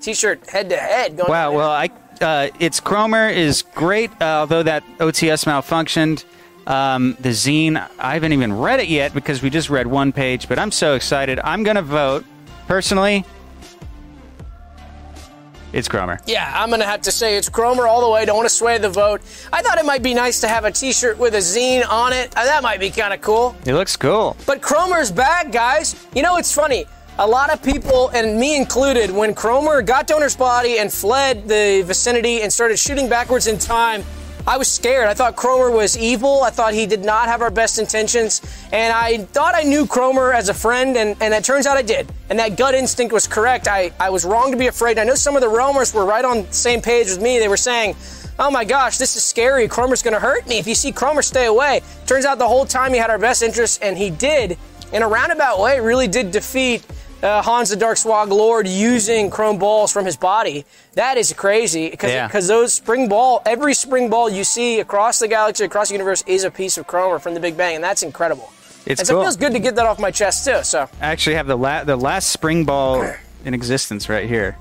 Speaker 1: T-shirt head to head?
Speaker 2: Wow. Well, I uh, its Cromer is great, uh, although that OTS malfunctioned. Um, the zine, I haven't even read it yet because we just read one page, but I'm so excited. I'm gonna vote personally. It's Cromer.
Speaker 1: Yeah, I'm gonna have to say it's Cromer all the way. Don't want to sway the vote. I thought it might be nice to have a T-shirt with a zine on it. Uh, that might be kind of cool.
Speaker 2: It looks cool.
Speaker 1: But Cromer's back, guys. You know, it's funny. A lot of people, and me included, when Cromer got Donor's body and fled the vicinity and started shooting backwards in time, I was scared. I thought Cromer was evil. I thought he did not have our best intentions. And I thought I knew Cromer as a friend, and, and it turns out I did. And that gut instinct was correct. I, I was wrong to be afraid. I know some of the Realmers were right on the same page with me. They were saying, Oh my gosh, this is scary. Cromer's gonna hurt me. If you see Cromer, stay away. Turns out the whole time he had our best interests, and he did, in a roundabout way, really did defeat uh, Hans the Dark Swak Lord using chrome balls from his body. That is crazy because
Speaker 2: Yeah.
Speaker 1: those spring ball, every spring ball you see across the galaxy, across the universe, is a piece of Cromer from the Big Bang, and that's incredible.
Speaker 2: It's
Speaker 1: and so it feels good to get that off my chest too. So
Speaker 2: I actually have the la- the last spring ball in existence right here,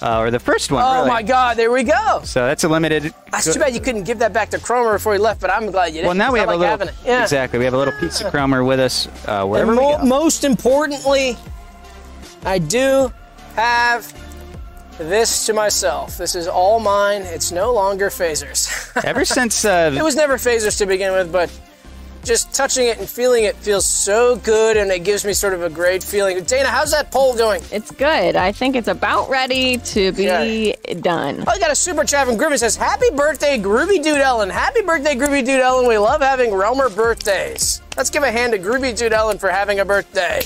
Speaker 2: uh, or the first one.
Speaker 1: Oh
Speaker 2: really.
Speaker 1: my God, there we go.
Speaker 2: So that's a limited.
Speaker 1: That's too bad you couldn't give that back to Cromer before he left, but I'm glad you did.
Speaker 2: Well, now we have
Speaker 1: I
Speaker 2: a
Speaker 1: like
Speaker 2: little.
Speaker 1: Yeah.
Speaker 2: Exactly, we have a little piece of Cromer with us uh, wherever
Speaker 1: mo-
Speaker 2: go.
Speaker 1: most importantly, I do have this to myself. This is all mine. It's no longer phasers.
Speaker 2: Ever since uh,
Speaker 1: it was never phasers to begin with, but just touching it and feeling it feels so good, and it gives me sort of a great feeling. Dana, how's that poll doing?
Speaker 3: It's good. I think it's about ready to be done.
Speaker 1: Oh, I got a super chat from Groovy says, Happy birthday, Groovy Dude Ellen. Happy birthday, Groovy Dude Ellen. We love having Realmer birthdays. Let's give a hand to Groovy Dude Ellen for having a birthday.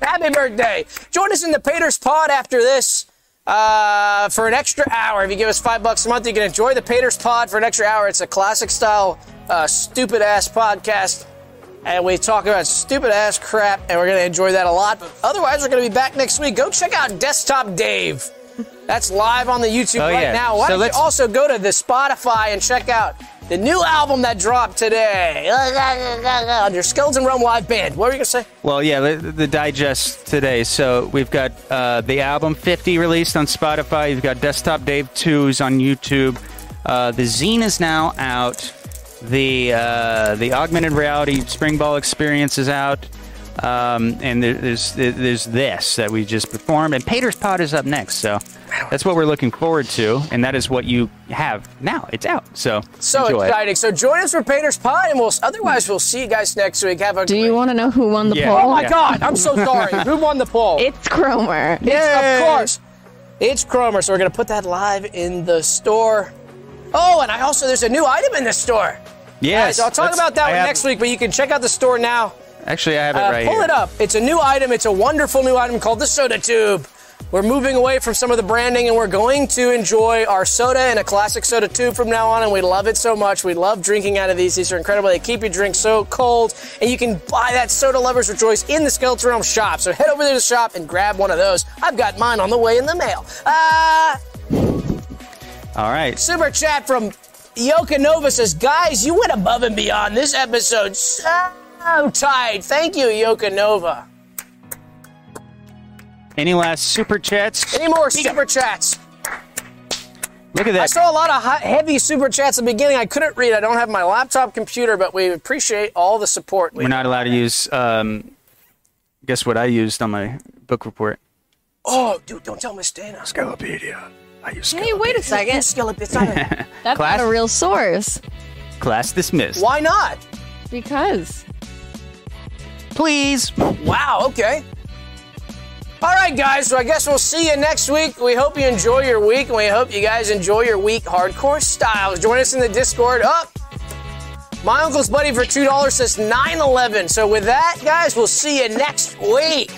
Speaker 1: Happy birthday. Join us in the Paters Pod after this uh, for an extra hour. If you give us five bucks a month, you can enjoy the Paters Pod for an extra hour. It's a classic style, uh, stupid ass podcast. And we talk about stupid ass crap, and we're going to enjoy that a lot. But otherwise, we're going to be back next week. Go check out Desktop Dave. That's live on the YouTube
Speaker 2: Oh,
Speaker 1: right
Speaker 2: yeah.
Speaker 1: now. Why
Speaker 2: So
Speaker 1: don't you also go to the Spotify and check out the new album that dropped today on under Skeleton Realm Live Band. What were you going to say?
Speaker 2: Well, yeah, the, the digest today. So we've got uh, the album 50 released on Spotify. You've got Desktop Dave 2's on YouTube. Uh, the zine is now out. The uh, the augmented reality Spring Ball experience is out. Um, and there, there's there's this that we just performed, and Pater's Pod is up next. So that's what we're looking forward to, and that is what you have now. It's out. So
Speaker 1: So
Speaker 2: enjoy
Speaker 1: exciting. So join us for Pater's Pod, and we'll otherwise we'll see you guys next week. Have a
Speaker 3: Do you want to know who won the
Speaker 2: Yeah.
Speaker 3: poll?
Speaker 1: Oh my
Speaker 2: Yeah.
Speaker 1: God! I'm so sorry. Who won the poll?
Speaker 3: It's Cromer.
Speaker 1: It's, of course. It's Cromer. So we're gonna put that live in the store. Oh, and I also there's a new item in the store.
Speaker 2: Yes,
Speaker 1: Guys, I'll talk about that
Speaker 2: I
Speaker 1: one
Speaker 2: have-
Speaker 1: next week, but you can check out the store now.
Speaker 2: Actually, I have it
Speaker 1: Uh,
Speaker 2: right
Speaker 1: pull
Speaker 2: here.
Speaker 1: it up. It's a new item. It's a wonderful new item called the Soda Tube. We're moving away from some of the branding and we're going to enjoy our soda in a classic soda tube from now on, and we love it so much. We love drinking out of these. These are incredible. They keep your drink so cold, and you can buy that Soda Lovers Rejoice in the Skeleton Realm shop. So head over there to the shop and grab one of those. I've got mine on the way in the mail. Uh,
Speaker 2: All right.
Speaker 1: Super chat from Yoka Nova says, Guys, you went above and beyond this episode. So tight. Thank you, Yoka Nova.
Speaker 2: Any last super chats?
Speaker 1: Any more super chats?
Speaker 2: Look at that.
Speaker 1: I saw a lot of hot, heavy super chats at the beginning. I couldn't read. I don't have my laptop computer, but we appreciate all the support. We
Speaker 2: We're not allowed to use. Um, guess what I used on my book report?
Speaker 1: Oh, dude, don't tell Miss Dana.
Speaker 4: Skelopedia. I use
Speaker 3: Hey, wait a second.
Speaker 1: Skeleton. It's not a-
Speaker 3: That's
Speaker 2: Class-
Speaker 3: not a real source.
Speaker 2: Class dismissed.
Speaker 1: Why not?
Speaker 3: Because.
Speaker 2: Please.
Speaker 1: Wow, okay. All right, guys, so I guess we'll see you next week. We hope you enjoy your week, and we hope you guys enjoy your week hardcore styles. Join us in the Discord. Up. My uncle's buddy for $2 says 9 11. So, with that, guys, we'll see you next week.